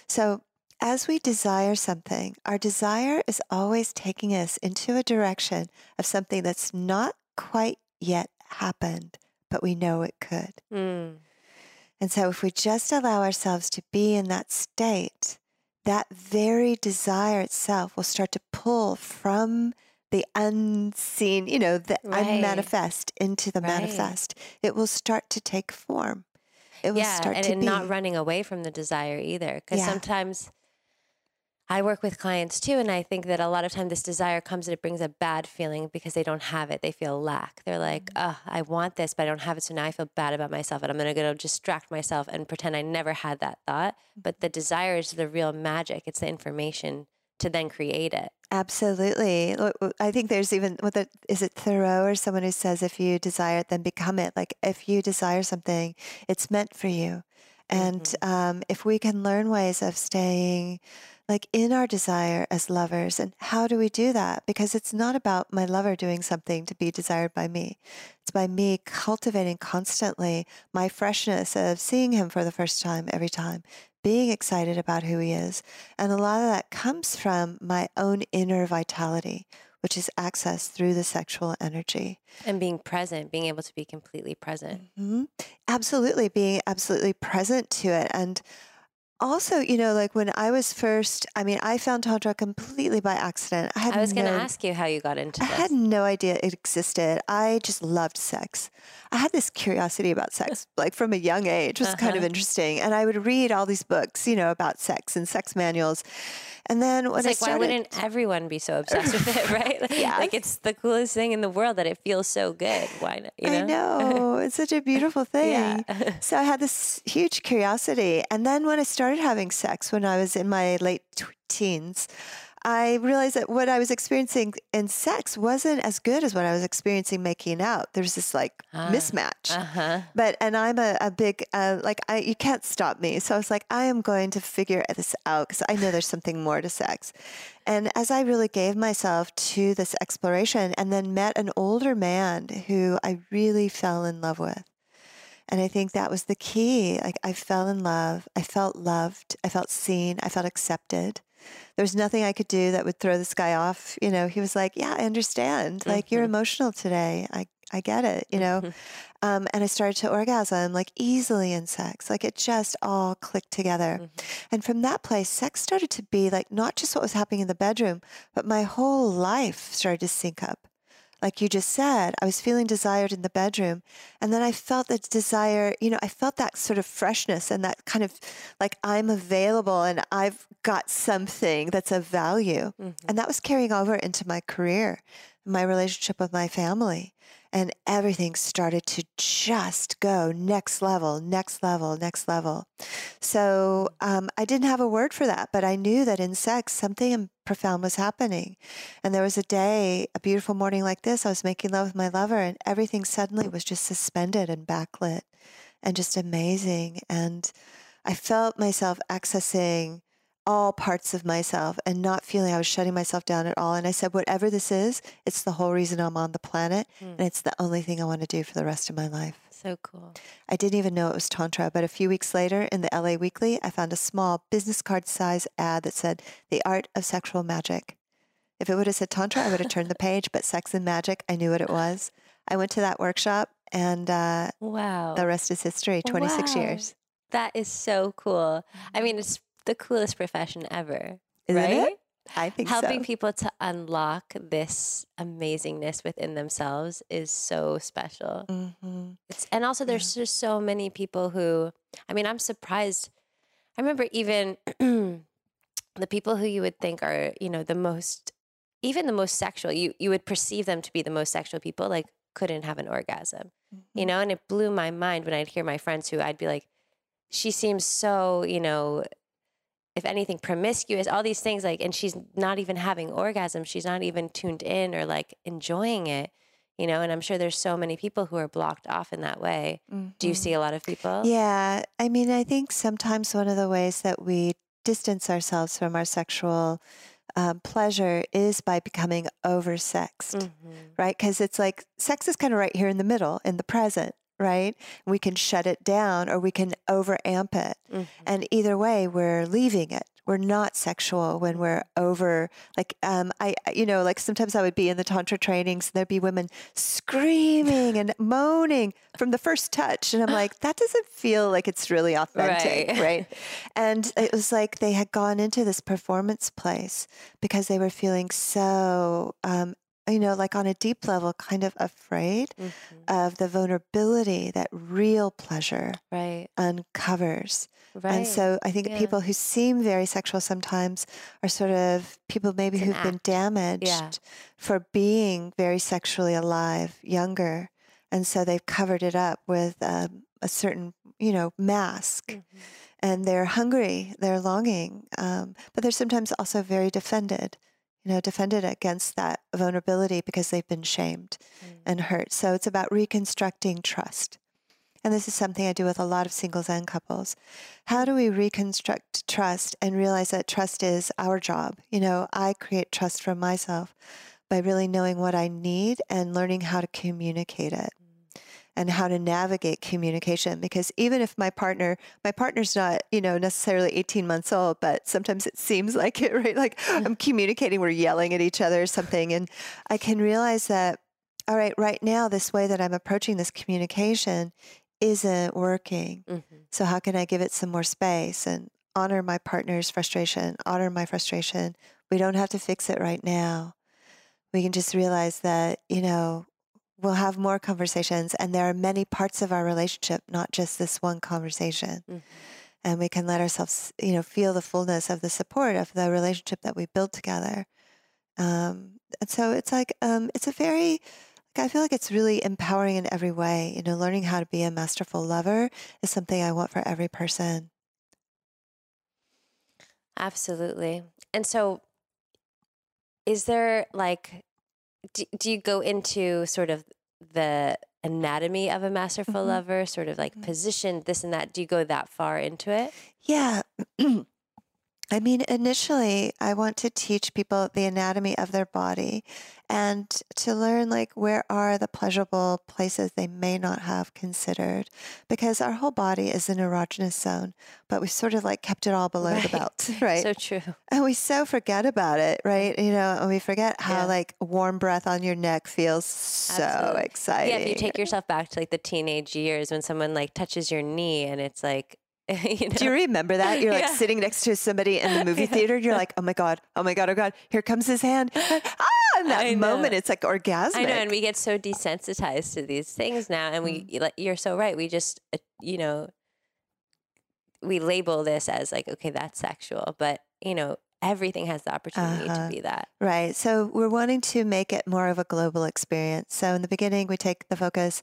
So, as we desire something, our desire is always taking us into a direction of something that's not quite yet happened, but we know it could. Mm. And so, if we just allow ourselves to be in that state, that very desire itself will start to pull from the unseen, you know, the right. unmanifest into the right. manifest. It will start to take form. It will yeah, start and, to and be. not running away from the desire either. Because yeah. sometimes I work with clients too, and I think that a lot of time this desire comes and it brings a bad feeling because they don't have it. They feel lack. They're like, mm-hmm. oh, I want this, but I don't have it. So now I feel bad about myself, and I'm going to go distract myself and pretend I never had that thought. But the desire is the real magic. It's the information to then create it. Absolutely. I think there's even what the, is it Thoreau or someone who says if you desire it, then become it. Like if you desire something, it's meant for you. And mm-hmm. um, if we can learn ways of staying like in our desire as lovers, and how do we do that? Because it's not about my lover doing something to be desired by me. It's by me cultivating constantly my freshness of seeing him for the first time every time, being excited about who he is. And a lot of that comes from my own inner vitality, which is accessed through the sexual energy. And being present, being able to be completely present. Mm-hmm. Absolutely, being absolutely present to it. And also, you know, like when I was first, I mean, I found Tantra completely by accident. I, I was no, going to ask you how you got into I had no idea it existed. I just loved sex. I had this curiosity about sex, like from a young age, was uh-huh. kind of uh-huh. interesting. And I would read all these books, you know, about sex and sex manuals. And then when it's I like, started, why wouldn't everyone be so obsessed with it, right? yeah. Like it's the coolest thing in the world that it feels so good. Why not? You know? I know. it's such a beautiful thing. yeah. so I had this huge curiosity. And then when I started having sex when I was in my late teens, I realized that what I was experiencing in sex wasn't as good as what I was experiencing making out. There's this like ah, mismatch. Uh-huh. But and I'm a, a big uh, like I you can't stop me. So I was like I am going to figure this out because I know there's something more to sex. And as I really gave myself to this exploration, and then met an older man who I really fell in love with. And I think that was the key. Like I fell in love. I felt loved. I felt seen. I felt accepted there was nothing I could do that would throw this guy off. You know, he was like, "Yeah, I understand. Like mm-hmm. you're emotional today. I I get it." You know, mm-hmm. um, and I started to orgasm like easily in sex. Like it just all clicked together. Mm-hmm. And from that place, sex started to be like not just what was happening in the bedroom, but my whole life started to sync up like you just said, I was feeling desired in the bedroom. And then I felt that desire, you know, I felt that sort of freshness and that kind of like I'm available and I've got something that's of value. Mm-hmm. And that was carrying over into my career, my relationship with my family and everything started to just go next level, next level, next level. So um, I didn't have a word for that, but I knew that in sex something profound was happening. And there was a day, a beautiful morning like this, I was making love with my lover, and everything suddenly was just suspended and backlit and just amazing. And I felt myself accessing all parts of myself and not feeling I was shutting myself down at all. And I said, whatever this is, it's the whole reason I'm on the planet. Mm. And it's the only thing I want to do for the rest of my life. So cool. I didn't even know it was Tantra, but a few weeks later in the LA Weekly, I found a small business card size ad that said, The Art of Sexual Magic. If it would have said Tantra, I would have turned the page, but Sex and Magic, I knew what it was. I went to that workshop and uh, wow, the rest is history 26 wow. years. That is so cool. I mean, it's the coolest profession ever, Isn't right? It? I think helping so. people to unlock this amazingness within themselves is so special. Mm-hmm. and also, there's yeah. just so many people who, I mean, I'm surprised. I remember even the people who you would think are, you know, the most, even the most sexual, you you would perceive them to be the most sexual people, like couldn't have an orgasm, mm-hmm. you know. And it blew my mind when I'd hear my friends who I'd be like, she seems so, you know, if anything, promiscuous, all these things like, and she's not even having orgasm. She's not even tuned in or like enjoying it, you know? And I'm sure there's so many people who are blocked off in that way. Mm-hmm. Do you see mm-hmm. a lot of people? Yeah. I mean, I think sometimes one of the ways that we distance ourselves from our sexual um, pleasure is by becoming oversexed, mm-hmm. right? Because it's like sex is kind of right here in the middle, in the present right? We can shut it down or we can overamp it. Mm-hmm. And either way, we're leaving it. We're not sexual when we're over, like, um, I, you know, like sometimes I would be in the Tantra trainings and there'd be women screaming and moaning from the first touch. And I'm like, that doesn't feel like it's really authentic, right? right? And it was like they had gone into this performance place because they were feeling so um, you know, like on a deep level, kind of afraid mm-hmm. of the vulnerability that real pleasure right. uncovers. Right. And so I think yeah. people who seem very sexual sometimes are sort of people maybe who've been damaged yeah. for being very sexually alive younger. And so they've covered it up with um, a certain, you know, mask. Mm-hmm. And they're hungry, they're longing, um, but they're sometimes also very defended you know, defended against that vulnerability because they've been shamed mm. and hurt. So it's about reconstructing trust. And this is something I do with a lot of singles and couples. How do we reconstruct trust and realize that trust is our job? You know, I create trust for myself by really knowing what I need and learning how to communicate it and how to navigate communication because even if my partner my partner's not you know necessarily 18 months old but sometimes it seems like it right? Like i'm communicating we're yelling at each other or something and i can realize that all right right now this way that i'm approaching this communication isn't working. Mm-hmm. so how can i give it some more space and honor my partner's frustration honor my frustration? We don't have to fix it right now. We can just realize that you know we'll have more conversations and there are many parts of our relationship not just this one conversation. Mm-hmm. and we can let ourselves you know feel the fullness of the support of the relationship that we build together. Um, and so it's like um, it's a very like i feel like it's really empowering in every way. You know learning how to be a masterful lover is something i want for every person. Absolutely. And so is there like do, do you go into sort of the anatomy of a masterful mm-hmm. lover, sort of like mm-hmm. position, this and that? Do you go that far into it? Yeah. I mean, initially, I want to teach people the anatomy of their body and to learn like where are the pleasurable places they may not have considered because our whole body is an erogenous zone, but we sort of like kept it all below right. the belt, right? so true. And we so forget about it, right? You know, and we forget how yeah. like warm breath on your neck feels so Absolutely. exciting. Yeah, if you take yourself back to like the teenage years when someone like touches your knee and it's like you know? Do you remember that? You're like yeah. sitting next to somebody in the movie theater. And you're like, oh my God, oh my God, oh God, here comes his hand. ah, in that moment, it's like orgasmic. I know. And we get so desensitized to these things now. And we, mm. you're so right. We just, uh, you know, we label this as like, okay, that's sexual. But, you know, everything has the opportunity uh-huh. to be that. Right. So we're wanting to make it more of a global experience. So in the beginning, we take the focus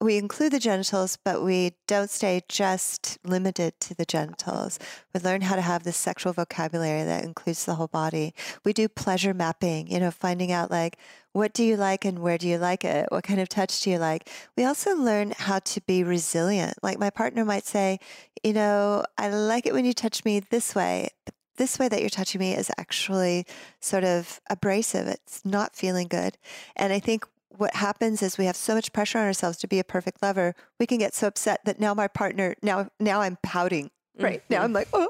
we include the genitals, but we don't stay just limited to the genitals. We learn how to have this sexual vocabulary that includes the whole body. We do pleasure mapping, you know, finding out like, what do you like and where do you like it? What kind of touch do you like? We also learn how to be resilient. Like my partner might say, you know, I like it when you touch me this way, this way that you're touching me is actually sort of abrasive. It's not feeling good. And I think what happens is we have so much pressure on ourselves to be a perfect lover we can get so upset that now my partner now now i'm pouting right? Mm-hmm. now i'm like oh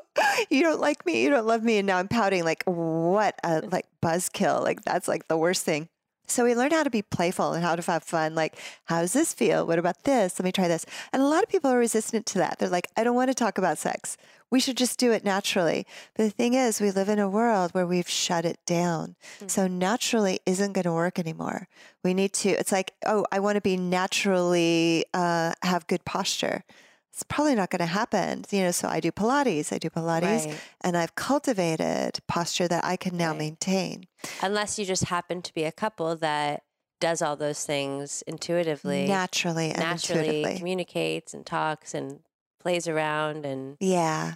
you don't like me you don't love me and now i'm pouting like what a like buzzkill like that's like the worst thing so we learn how to be playful and how to have fun. Like, how does this feel? What about this? Let me try this. And a lot of people are resistant to that. They're like, I don't want to talk about sex. We should just do it naturally. But the thing is, we live in a world where we've shut it down. Mm-hmm. So naturally isn't going to work anymore. We need to, it's like, oh, I want to be naturally, uh, have good posture it's probably not going to happen. You know, so I do Pilates, I do Pilates, right. and I've cultivated posture that I can now right. maintain. Unless you just happen to be a couple that does all those things intuitively, naturally, naturally intuitively. communicates and talks and plays around and yeah,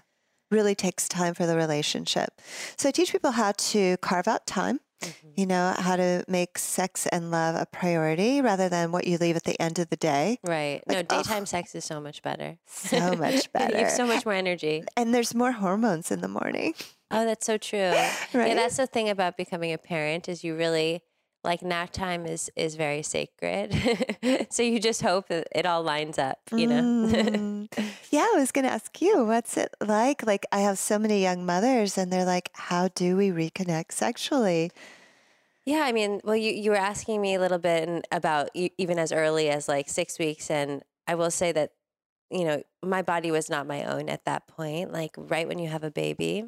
really takes time for the relationship. So I teach people how to carve out time Mm-hmm. You know, how to make sex and love a priority rather than what you leave at the end of the day. Right. Like, no, daytime oh, sex is so much better. So much better. you have so much more energy. And there's more hormones in the morning. Oh, that's so true. right? Yeah, that's the thing about becoming a parent is you really like nap time is is very sacred. so you just hope that it all lines up, you know. mm. Yeah, I was going to ask you, what's it like? Like I have so many young mothers and they're like, how do we reconnect sexually? Yeah, I mean, well, you, you were asking me a little bit about even as early as like six weeks. And I will say that, you know, my body was not my own at that point. Like, right when you have a baby,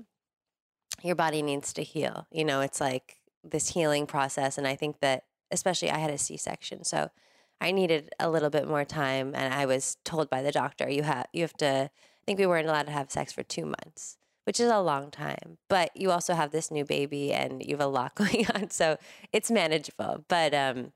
your body needs to heal. You know, it's like this healing process. And I think that, especially, I had a C section. So I needed a little bit more time. And I was told by the doctor, you have, you have to, I think we weren't allowed to have sex for two months which is a long time. But you also have this new baby and you have a lot going on, so it's manageable. But um,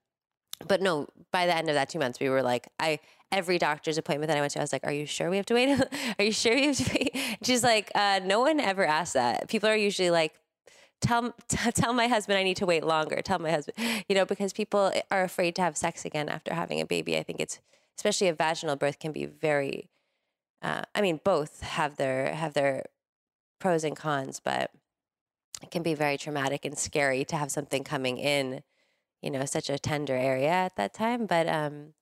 but no, by the end of that two months, we were like, I every doctor's appointment that I went to, I was like, "Are you sure we have to wait? are you sure we have to wait?" She's like, uh, "No one ever asks that. People are usually like." Tell t- tell my husband I need to wait longer. Tell my husband, you know, because people are afraid to have sex again after having a baby. I think it's especially a vaginal birth can be very. Uh, I mean, both have their have their pros and cons, but it can be very traumatic and scary to have something coming in, you know, such a tender area at that time. But um,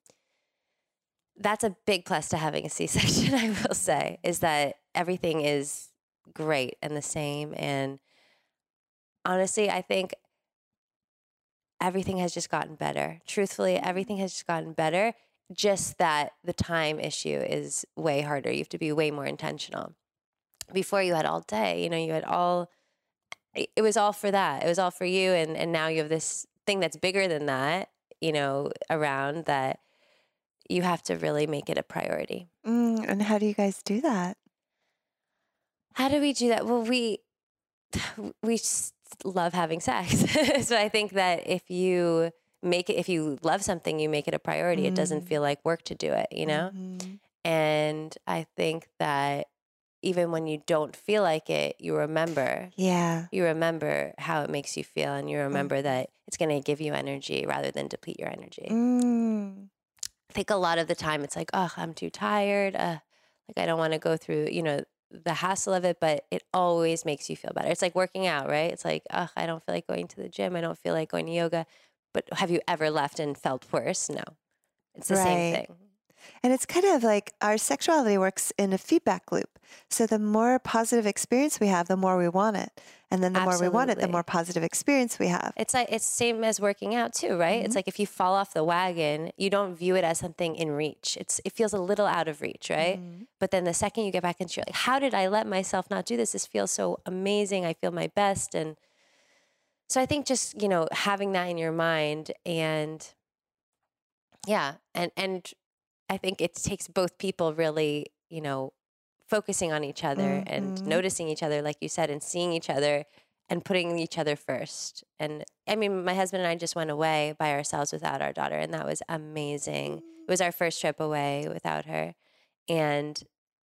that's a big plus to having a C-section. I will say is that everything is great and the same and honestly, I think everything has just gotten better. Truthfully, everything has just gotten better. Just that the time issue is way harder. You have to be way more intentional. Before you had all day, you know, you had all, it was all for that. It was all for you. And, and now you have this thing that's bigger than that, you know, around that you have to really make it a priority. Mm, and how do you guys do that? How do we do that? Well, we, we love having sex. so I think that if you make it, if you love something, you make it a priority. Mm. It doesn't mm. feel like work to do it, you know? Mm-hmm. And I think that even when you don't feel like it, you remember. Yeah. You remember how it makes you feel and you remember mm. that it's going to give you energy rather than deplete your energy. Mm. I think a lot of the time it's like, oh, I'm too tired. Uh, like I don't want to go through, you know, the hassle of it, but it always makes you feel better. It's like working out, right? It's like, oh, I don't feel like going to the gym. I don't feel like going to yoga. But have you ever left and felt worse? No. It's the right. same thing. And it's kind of like our sexuality works in a feedback loop. So the more positive experience we have, the more we want it. And then the Absolutely. more we want it, the more positive experience we have. It's like it's same as working out too, right? Mm-hmm. It's like if you fall off the wagon, you don't view it as something in reach. It's it feels a little out of reach, right? Mm-hmm. But then the second you get back into you're like, how did I let myself not do this? This feels so amazing. I feel my best. And so I think just, you know, having that in your mind and yeah, and and I think it takes both people really, you know, focusing on each other mm-hmm. and noticing each other, like you said, and seeing each other and putting each other first. And I mean, my husband and I just went away by ourselves without our daughter, and that was amazing. It was our first trip away without her. And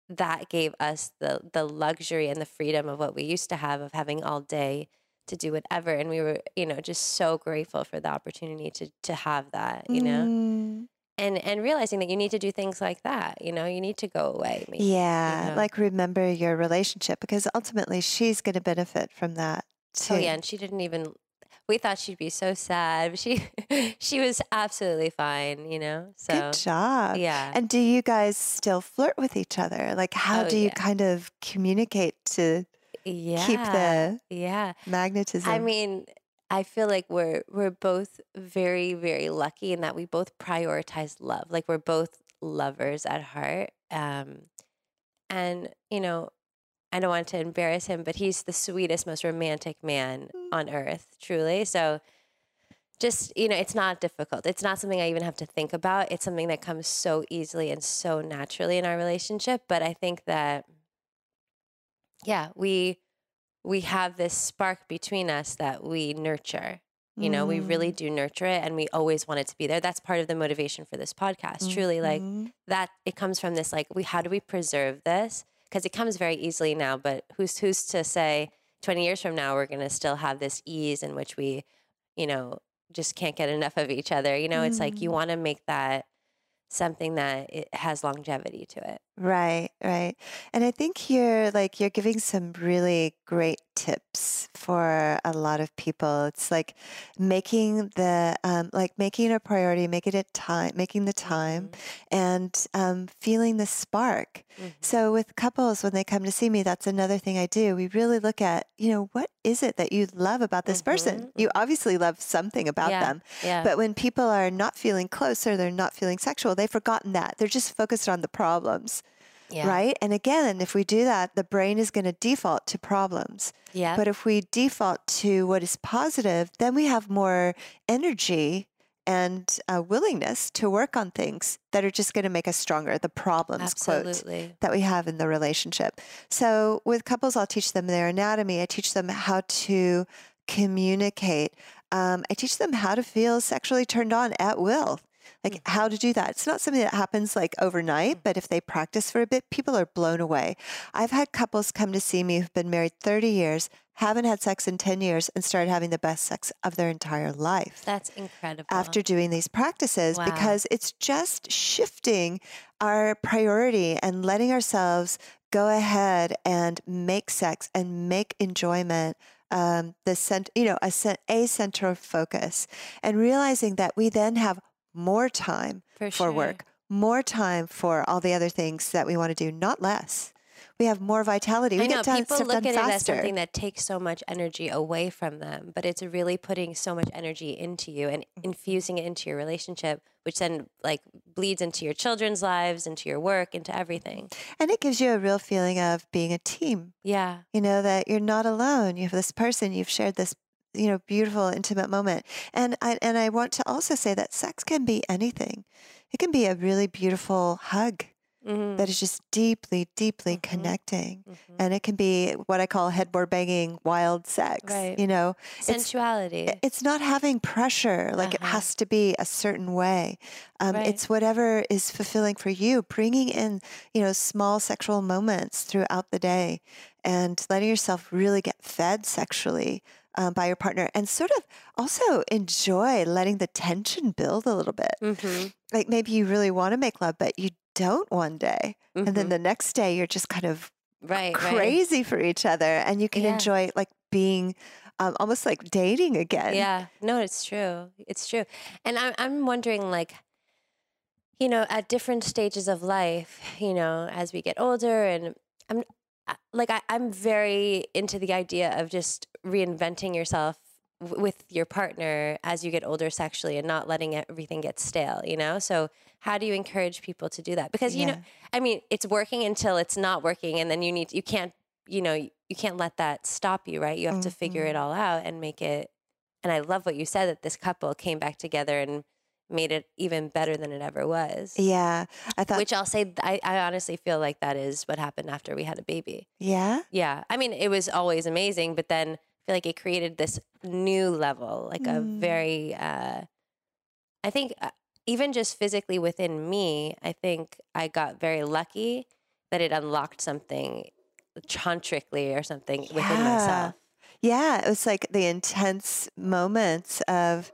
that gave us the the luxury and the freedom of what we used to have of having all day to do whatever and we were you know just so grateful for the opportunity to to have that you know mm and and realizing that you need to do things like that you know you need to go away maybe, yeah you know? like remember your relationship because ultimately she's going to benefit from that oh, too. oh yeah and she didn't even we thought she'd be so sad she she was absolutely fine you know so good job yeah and do you guys still flirt with each other like how oh, do you yeah. kind of communicate to yeah. keep the yeah magnetism i mean I feel like we're we're both very very lucky in that we both prioritize love. Like we're both lovers at heart. Um, and you know, I don't want to embarrass him, but he's the sweetest, most romantic man mm. on earth, truly. So just, you know, it's not difficult. It's not something I even have to think about. It's something that comes so easily and so naturally in our relationship, but I think that yeah, we we have this spark between us that we nurture. You know, mm. we really mm. do nurture it and we always want it to be there. That's part of the motivation for this podcast. Mm-hmm. Truly, like mm-hmm. that, it comes from this, like, we, how do we preserve this? Because it comes very easily now, but who's, who's to say 20 years from now, we're going to still have this ease in which we, you know, just can't get enough of each other. You know, mm. it's like you mm. want to make that something that it has longevity to it. Right, right. And I think you're like you're giving some really great tips for a lot of people. It's like making the um, like making it a priority, making it time, making the time, mm-hmm. and um, feeling the spark. Mm-hmm. So with couples, when they come to see me, that's another thing I do. We really look at you know what is it that you love about this mm-hmm. person? You obviously love something about yeah. them, yeah. but when people are not feeling close or they're not feeling sexual, they've forgotten that. They're just focused on the problems. Yeah. Right. And again, if we do that, the brain is going to default to problems. Yeah. But if we default to what is positive, then we have more energy and uh, willingness to work on things that are just going to make us stronger. The problems, Absolutely. quote, that we have in the relationship. So with couples, I'll teach them their anatomy. I teach them how to communicate. Um, I teach them how to feel sexually turned on at will like how to do that. It's not something that happens like overnight, but if they practice for a bit, people are blown away. I've had couples come to see me who've been married 30 years, haven't had sex in 10 years, and started having the best sex of their entire life That's incredible. after doing these practices Wow. because it's just shifting our priority and letting ourselves go ahead and make sex and make enjoyment um, the cent- you know a, cent- a center of focus and realizing that we then have more time for, for sure. work more time for all the other things that we want to do not less we have more vitality we I know get done, people look at it as faster. something that takes so much energy away from them, but it's really putting so much energy into you and Mm-hmm. infusing it into your relationship, which then like bleeds into your children's lives, into your work, into everything. and it gives you a real feeling of being a team Yeah. you know that you're not alone you have this person you've shared this you know beautiful intimate moment and I, and I want to also say that sex can be anything it can be a really beautiful hug Mm-hmm. that is just deeply deeply Mhm. connecting mm-hmm. and it can be what I call headboard banging wild sex Right. you know it's- Sensuality. I- it's not having pressure like it Uh-huh. has to be a certain way um, Right. it's whatever is fulfilling for you bringing in you know small sexual moments throughout the day and letting yourself really get fed sexually um, by your partner and sort of also enjoy letting the tension build a little bit mm-hmm. like maybe you really want to make love but you don't one day and then the next day you're just kind of Mm-hmm. right, right. crazy for each other and you can Yeah. enjoy like being um, almost like dating again Yeah, no, it's true. It's true. And I'm I'm wondering like you know, at different stages of life, you know, as we get older and I'm like I, I'm very into the idea of just reinventing yourself w- with your partner as you get older sexually and not letting everything get stale, you know? So how do you encourage people to do that? Because you know, I mean, it's working until it's not working and then you need you can't, you know, you can't let that stop you, right? You have to figure it mm-hmm. all out and make it and I love what you said that this couple came back together and made it even better than it ever was. Yeah, I thought. Which I'll say, I, I honestly feel like that is what happened after we had a baby. yeah, Yeah. I mean, it was always amazing, but then I feel like it created this new level, like a Mm. very, uh, I think uh, even just physically within me, I think I got very lucky that it unlocked something tantrically or something within myself. yeah. It was like the intense moments of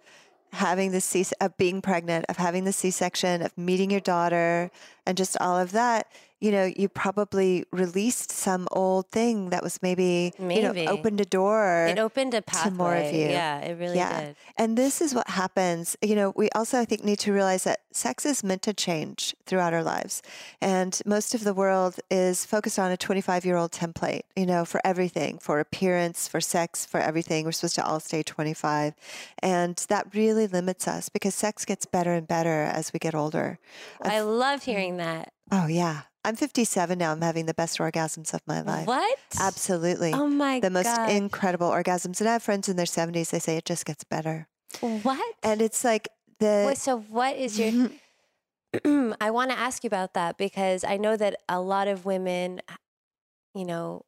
having the C, of being pregnant, of having the C section, of meeting your daughter, and just all of that. You know, you probably released some old thing that was maybe, you Maybe. know opened a door. It opened a pathway. to more of you. Yeah, it really Yeah. did. And this is what happens. You know, we also, I think, need to realize that sex is meant to change throughout our lives. And most of the world is focused on a 25 year old template, you know, for everything, for appearance, for sex, for everything. We're supposed to all stay 25. And that really limits us because sex gets better and better as we get older. I love Mm. hearing that. Oh, yeah. I'm 57 now. I'm having the best orgasms of my life. What? Absolutely. Oh my god the most God. incredible orgasms. And I have friends in their 70s, they say it just gets better. what? And it's like the. Wait, so what is your. I want to ask you about that because I know that a lot of women, you know,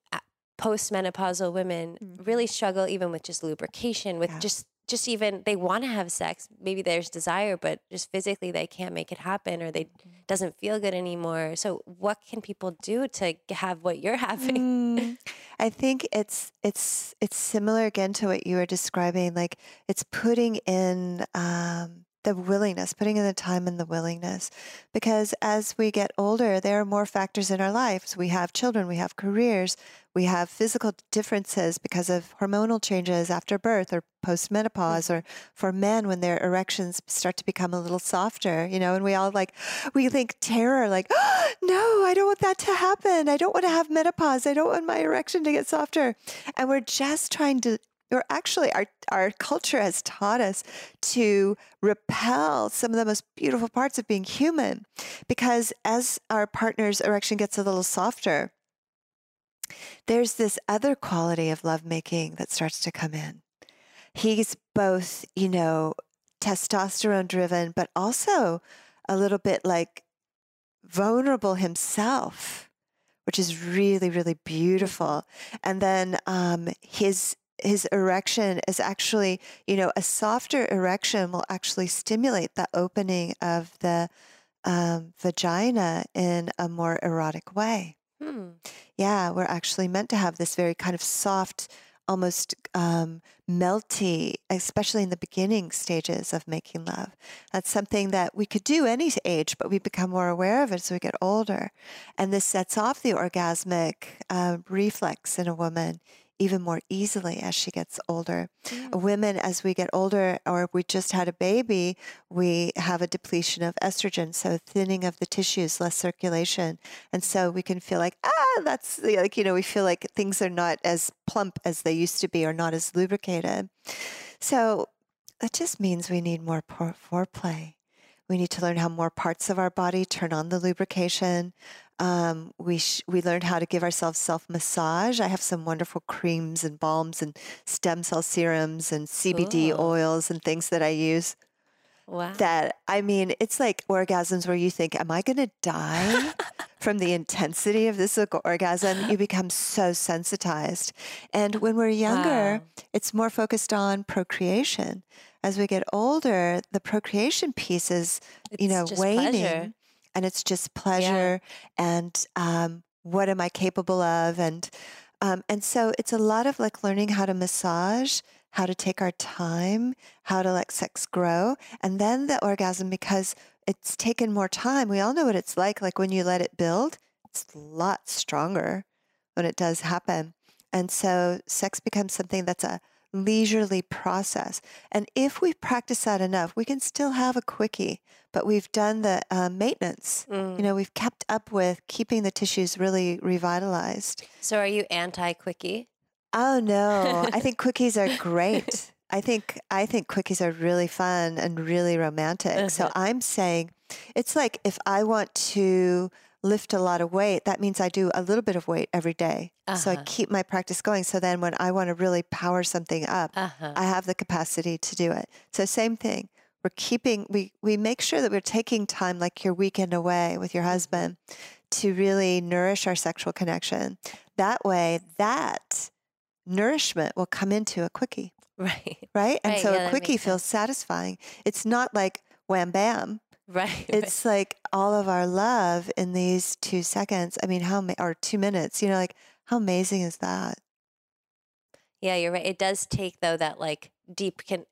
postmenopausal women Mhm. really struggle even with just lubrication, with Yeah. just just even they want to have sex. Maybe there's desire, but just physically they can't make it happen or they Mm-hmm. doesn't feel good anymore. So what can people do to have what you're having? Mm, I think it's it's it's similar again to what you were describing. Like it's putting in um, the willingness, putting in the time and the willingness, because as we get older, there are more factors in our lives. We have children, we have careers, we have physical differences because of hormonal changes after birth or postmenopause, or for men when their erections start to become a little softer. You know, and we all like we think terror, like, no, I don't want that to happen. I don't want to have menopause. I don't want my erection to get softer. And we're just trying to, or actually, our, our culture has taught us to repel some of the most beautiful parts of being human. Because as our partner's erection gets a little softer, there's this other quality of lovemaking that starts to come in. He's both, you know, testosterone driven, but also a little bit like vulnerable himself, which is really, really beautiful. And then um, his his erection is actually, you know, a softer erection will actually stimulate the opening of the um, vagina in a more erotic way. Hmm. Yeah, we're actually meant to have this very kind of soft, almost um, melty, especially in the beginning stages of making love. That's something that we could do any age, but we become more aware of it as we get older. And this sets off the orgasmic uh, reflex in a woman even more easily as she gets older. Mm. Women, as we get older, or we just had a baby, we have a depletion of estrogen, so thinning of the tissues, less circulation. And so we can feel like, ah, that's like, you know, we feel like things are not as plump as they used to be or not as lubricated. So that just means we need more foreplay. We need to learn how more parts of our body turn on the lubrication. Um, we sh- we learned how to give ourselves self massage. I have some wonderful creams and balms and stem cell serums and CBD Ooh. oils and things that I use. Wow. That I mean, it's like orgasms where you think, "Am I going to die?" From the intensity of this orgasm, you become so sensitized. And when we're younger, wow. it's more focused on procreation. As we get older, the procreation piece is, it's you know, waning. Pleasure and it's just pleasure yeah. and um, what am I capable of and um, and so it's a lot of like learning how to massage, how to take our time, how to let sex grow, and then the orgasm because it's taken more time. We all know what it's like. Like when you let it build, it's a lot stronger when it does happen. And so sex becomes something that's a leisurely process. And if we practice that enough, we can still have a quickie, but we've done the uh, maintenance. Mm. You know, we've kept up with keeping the tissues really revitalized. So, are you anti quickie? Oh no, I think quickies are great. I think I think quickies are really fun and really romantic. Uh-huh. So I'm saying it's like if I want to lift a lot of weight, that means I do a little bit of weight every day. Uh-huh. So I uh-huh. keep my practice going. So then when I want to really power something up, uh-huh. I have the capacity to do it. So same thing. We're keeping we we make sure that we're taking time like your weekend away with your mm-hmm. husband to really nourish our sexual connection. That way that nourishment will come into a quickie. Right. Right? And right, so yeah, a quickie feels satisfying. It's not like wham bam. Right. It's like all of our love in these two seconds. I mean, how, or two minutes, you know, like how amazing is that? Yeah, you're right. It does take, though, that like deep, con-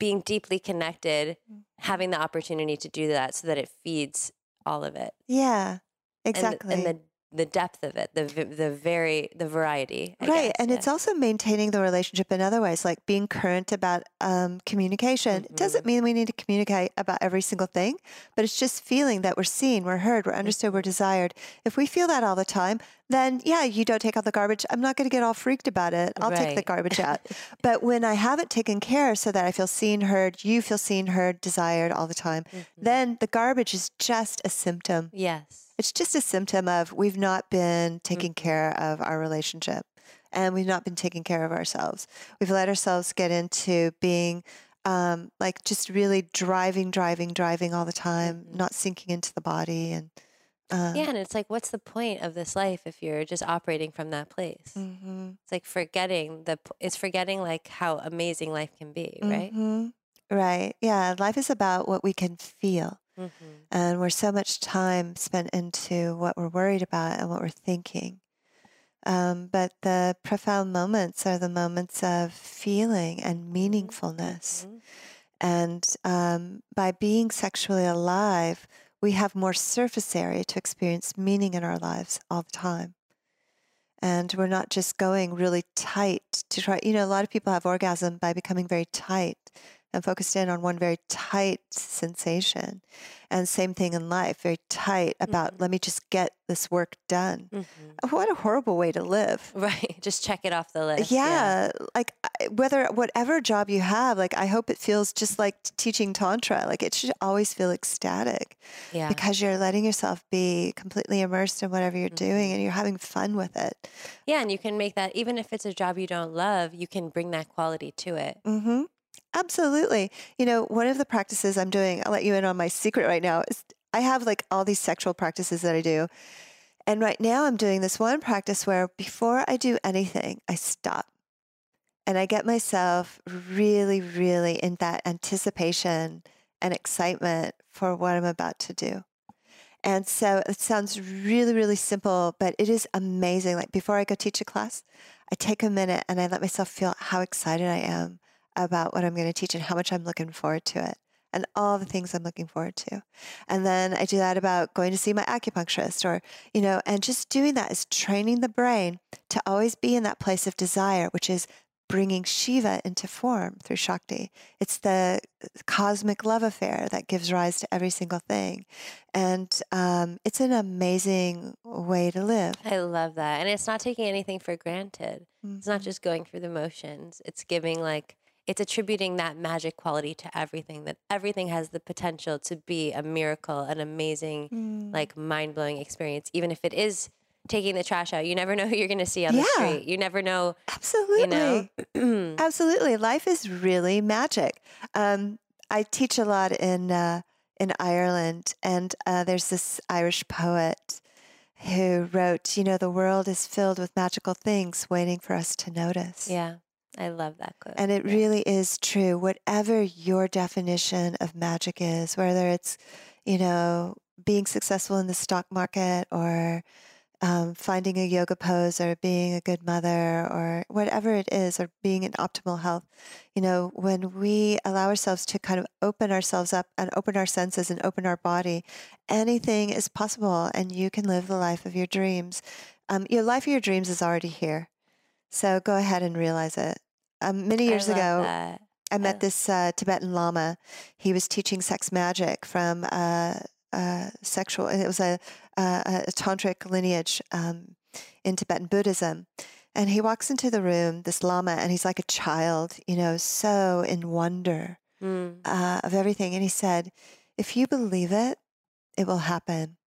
being deeply connected, mm-hmm. having the opportunity to do that so that it feeds all of it. Yeah, exactly. And, and the the depth of it, the the very the variety. I right, guess. and yeah. it's also maintaining the relationship in other ways, like being current about um, communication. Mm-hmm. It doesn't mm-hmm. mean we need to communicate about every single thing, but it's just feeling that we're seen, we're heard, we're understood, we're desired. If we feel that all the time, then yeah, you don't take out the garbage. I'm not going to get all freaked about it. I'll right. take the garbage out. but when I haven't taken care so that I feel seen, heard, you feel seen, heard, desired all the time, mm-hmm. then the garbage is just a symptom. Yes it's just a symptom of we've not been taking mm-hmm. care of our relationship and we've not been taking care of ourselves. We've let ourselves get into being um, like just really driving, driving, driving all the time, mm-hmm. not sinking into the body. And um, yeah, and it's like, what's the point of this life if you're just operating from that place? Mm-hmm. It's like forgetting the, it's forgetting like how amazing life can be, right? Mm-hmm. Right. Yeah. Life is about what we can feel. Mm-hmm. And we're so much time spent into what we're worried about and what we're thinking. Um, but the profound moments are the moments of feeling and meaningfulness. Mm-hmm. And um, by being sexually alive, we have more surface area to experience meaning in our lives all the time. And we're not just going really tight to try, you know, a lot of people have orgasm by becoming very tight and focused in on one very tight sensation. And same thing in life, very tight about mm-hmm. let me just get this work done. Mm-hmm. What a horrible way to live. Right. Just check it off the list. Yeah. yeah. Like whether whatever job you have, like I hope it feels just like teaching tantra. Like it should always feel ecstatic. Yeah. Because you're letting yourself be completely immersed in whatever you're mm-hmm. doing and you're having fun with it. Yeah, and you can make that even if it's a job you don't love, you can bring that quality to it. Mm-hmm. Absolutely. You know, one of the practices I'm doing, I'll let you in on my secret right now, is I have like all these sexual practices that I do. And right now I'm doing this one practice where before I do anything, I stop and I get myself really, really in that anticipation and excitement for what I'm about to do. And so it sounds really, really simple, but it is amazing. Like before I go teach a class, I take a minute and I let myself feel how excited I am about what I'm going to teach and how much I'm looking forward to it and all the things I'm looking forward to. And then I do that about going to see my acupuncturist or, you know, and just doing that is training the brain to always be in that place of desire, which is bringing Shiva into form through Shakti. It's the cosmic love affair that gives rise to every single thing. And um, it's an amazing way to live. I love that. And it's not taking anything for granted. Mm-hmm. It's not mm-hmm. just going through the motions, it's giving like, it's attributing that magic quality to everything that everything has the potential to be a miracle an amazing mm. like mind-blowing experience even if it is taking the trash out. You never know who you're going to see on yeah. the street. You never know. Absolutely. You know? Absolutely. Life is really magic. Um, I teach a lot in uh, in Ireland, and uh, there's this Irish poet who wrote, "You know, the world is filled with magical things waiting for us to notice." Yeah. I love that quote. And it really is true. Whatever your definition of magic is, whether it's, you know, being successful in the stock market or um, finding a yoga pose or being a good mother or whatever it is, or being in optimal health, you know, when we allow ourselves to kind of open ourselves up and open our senses and open our body, anything is possible and you can live the life of your dreams. Um, your life of your dreams is already here. So go ahead and realize it. Um, many years ago, that. I met I this uh, Tibetan Lama. He was teaching sex magic from uh, uh, sexual, it was a, a, a tantric lineage um, in Tibetan Buddhism. And he walks into the room, this Lama, and he's like a child, you know, so in wonder mm. uh, of everything. And he said, If you believe it, it will happen.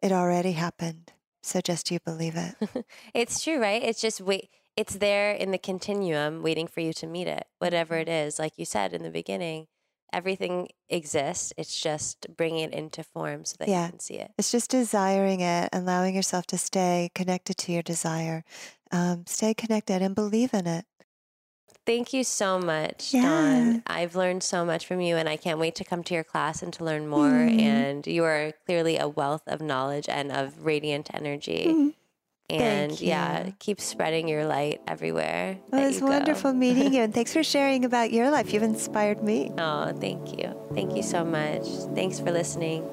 It already happened. So just you believe it. it's true, right? It's just wait. It's there in the continuum, waiting for you to meet it, whatever it is. Like you said in the beginning, everything exists. It's just bringing it into form so that yeah. you can see it. It's just desiring it, allowing yourself to stay connected to your desire. Um, stay connected and believe in it. Thank you so much, yeah. Dawn. I've learned so much from you, and I can't wait to come to your class and to learn more. Mm. And you are clearly a wealth of knowledge and of radiant energy. Mm and yeah, keep spreading your light everywhere. Well, it was wonderful meeting you, and thanks for sharing about your life. You've inspired me. Oh, thank you. Thank you so much. Thanks for listening.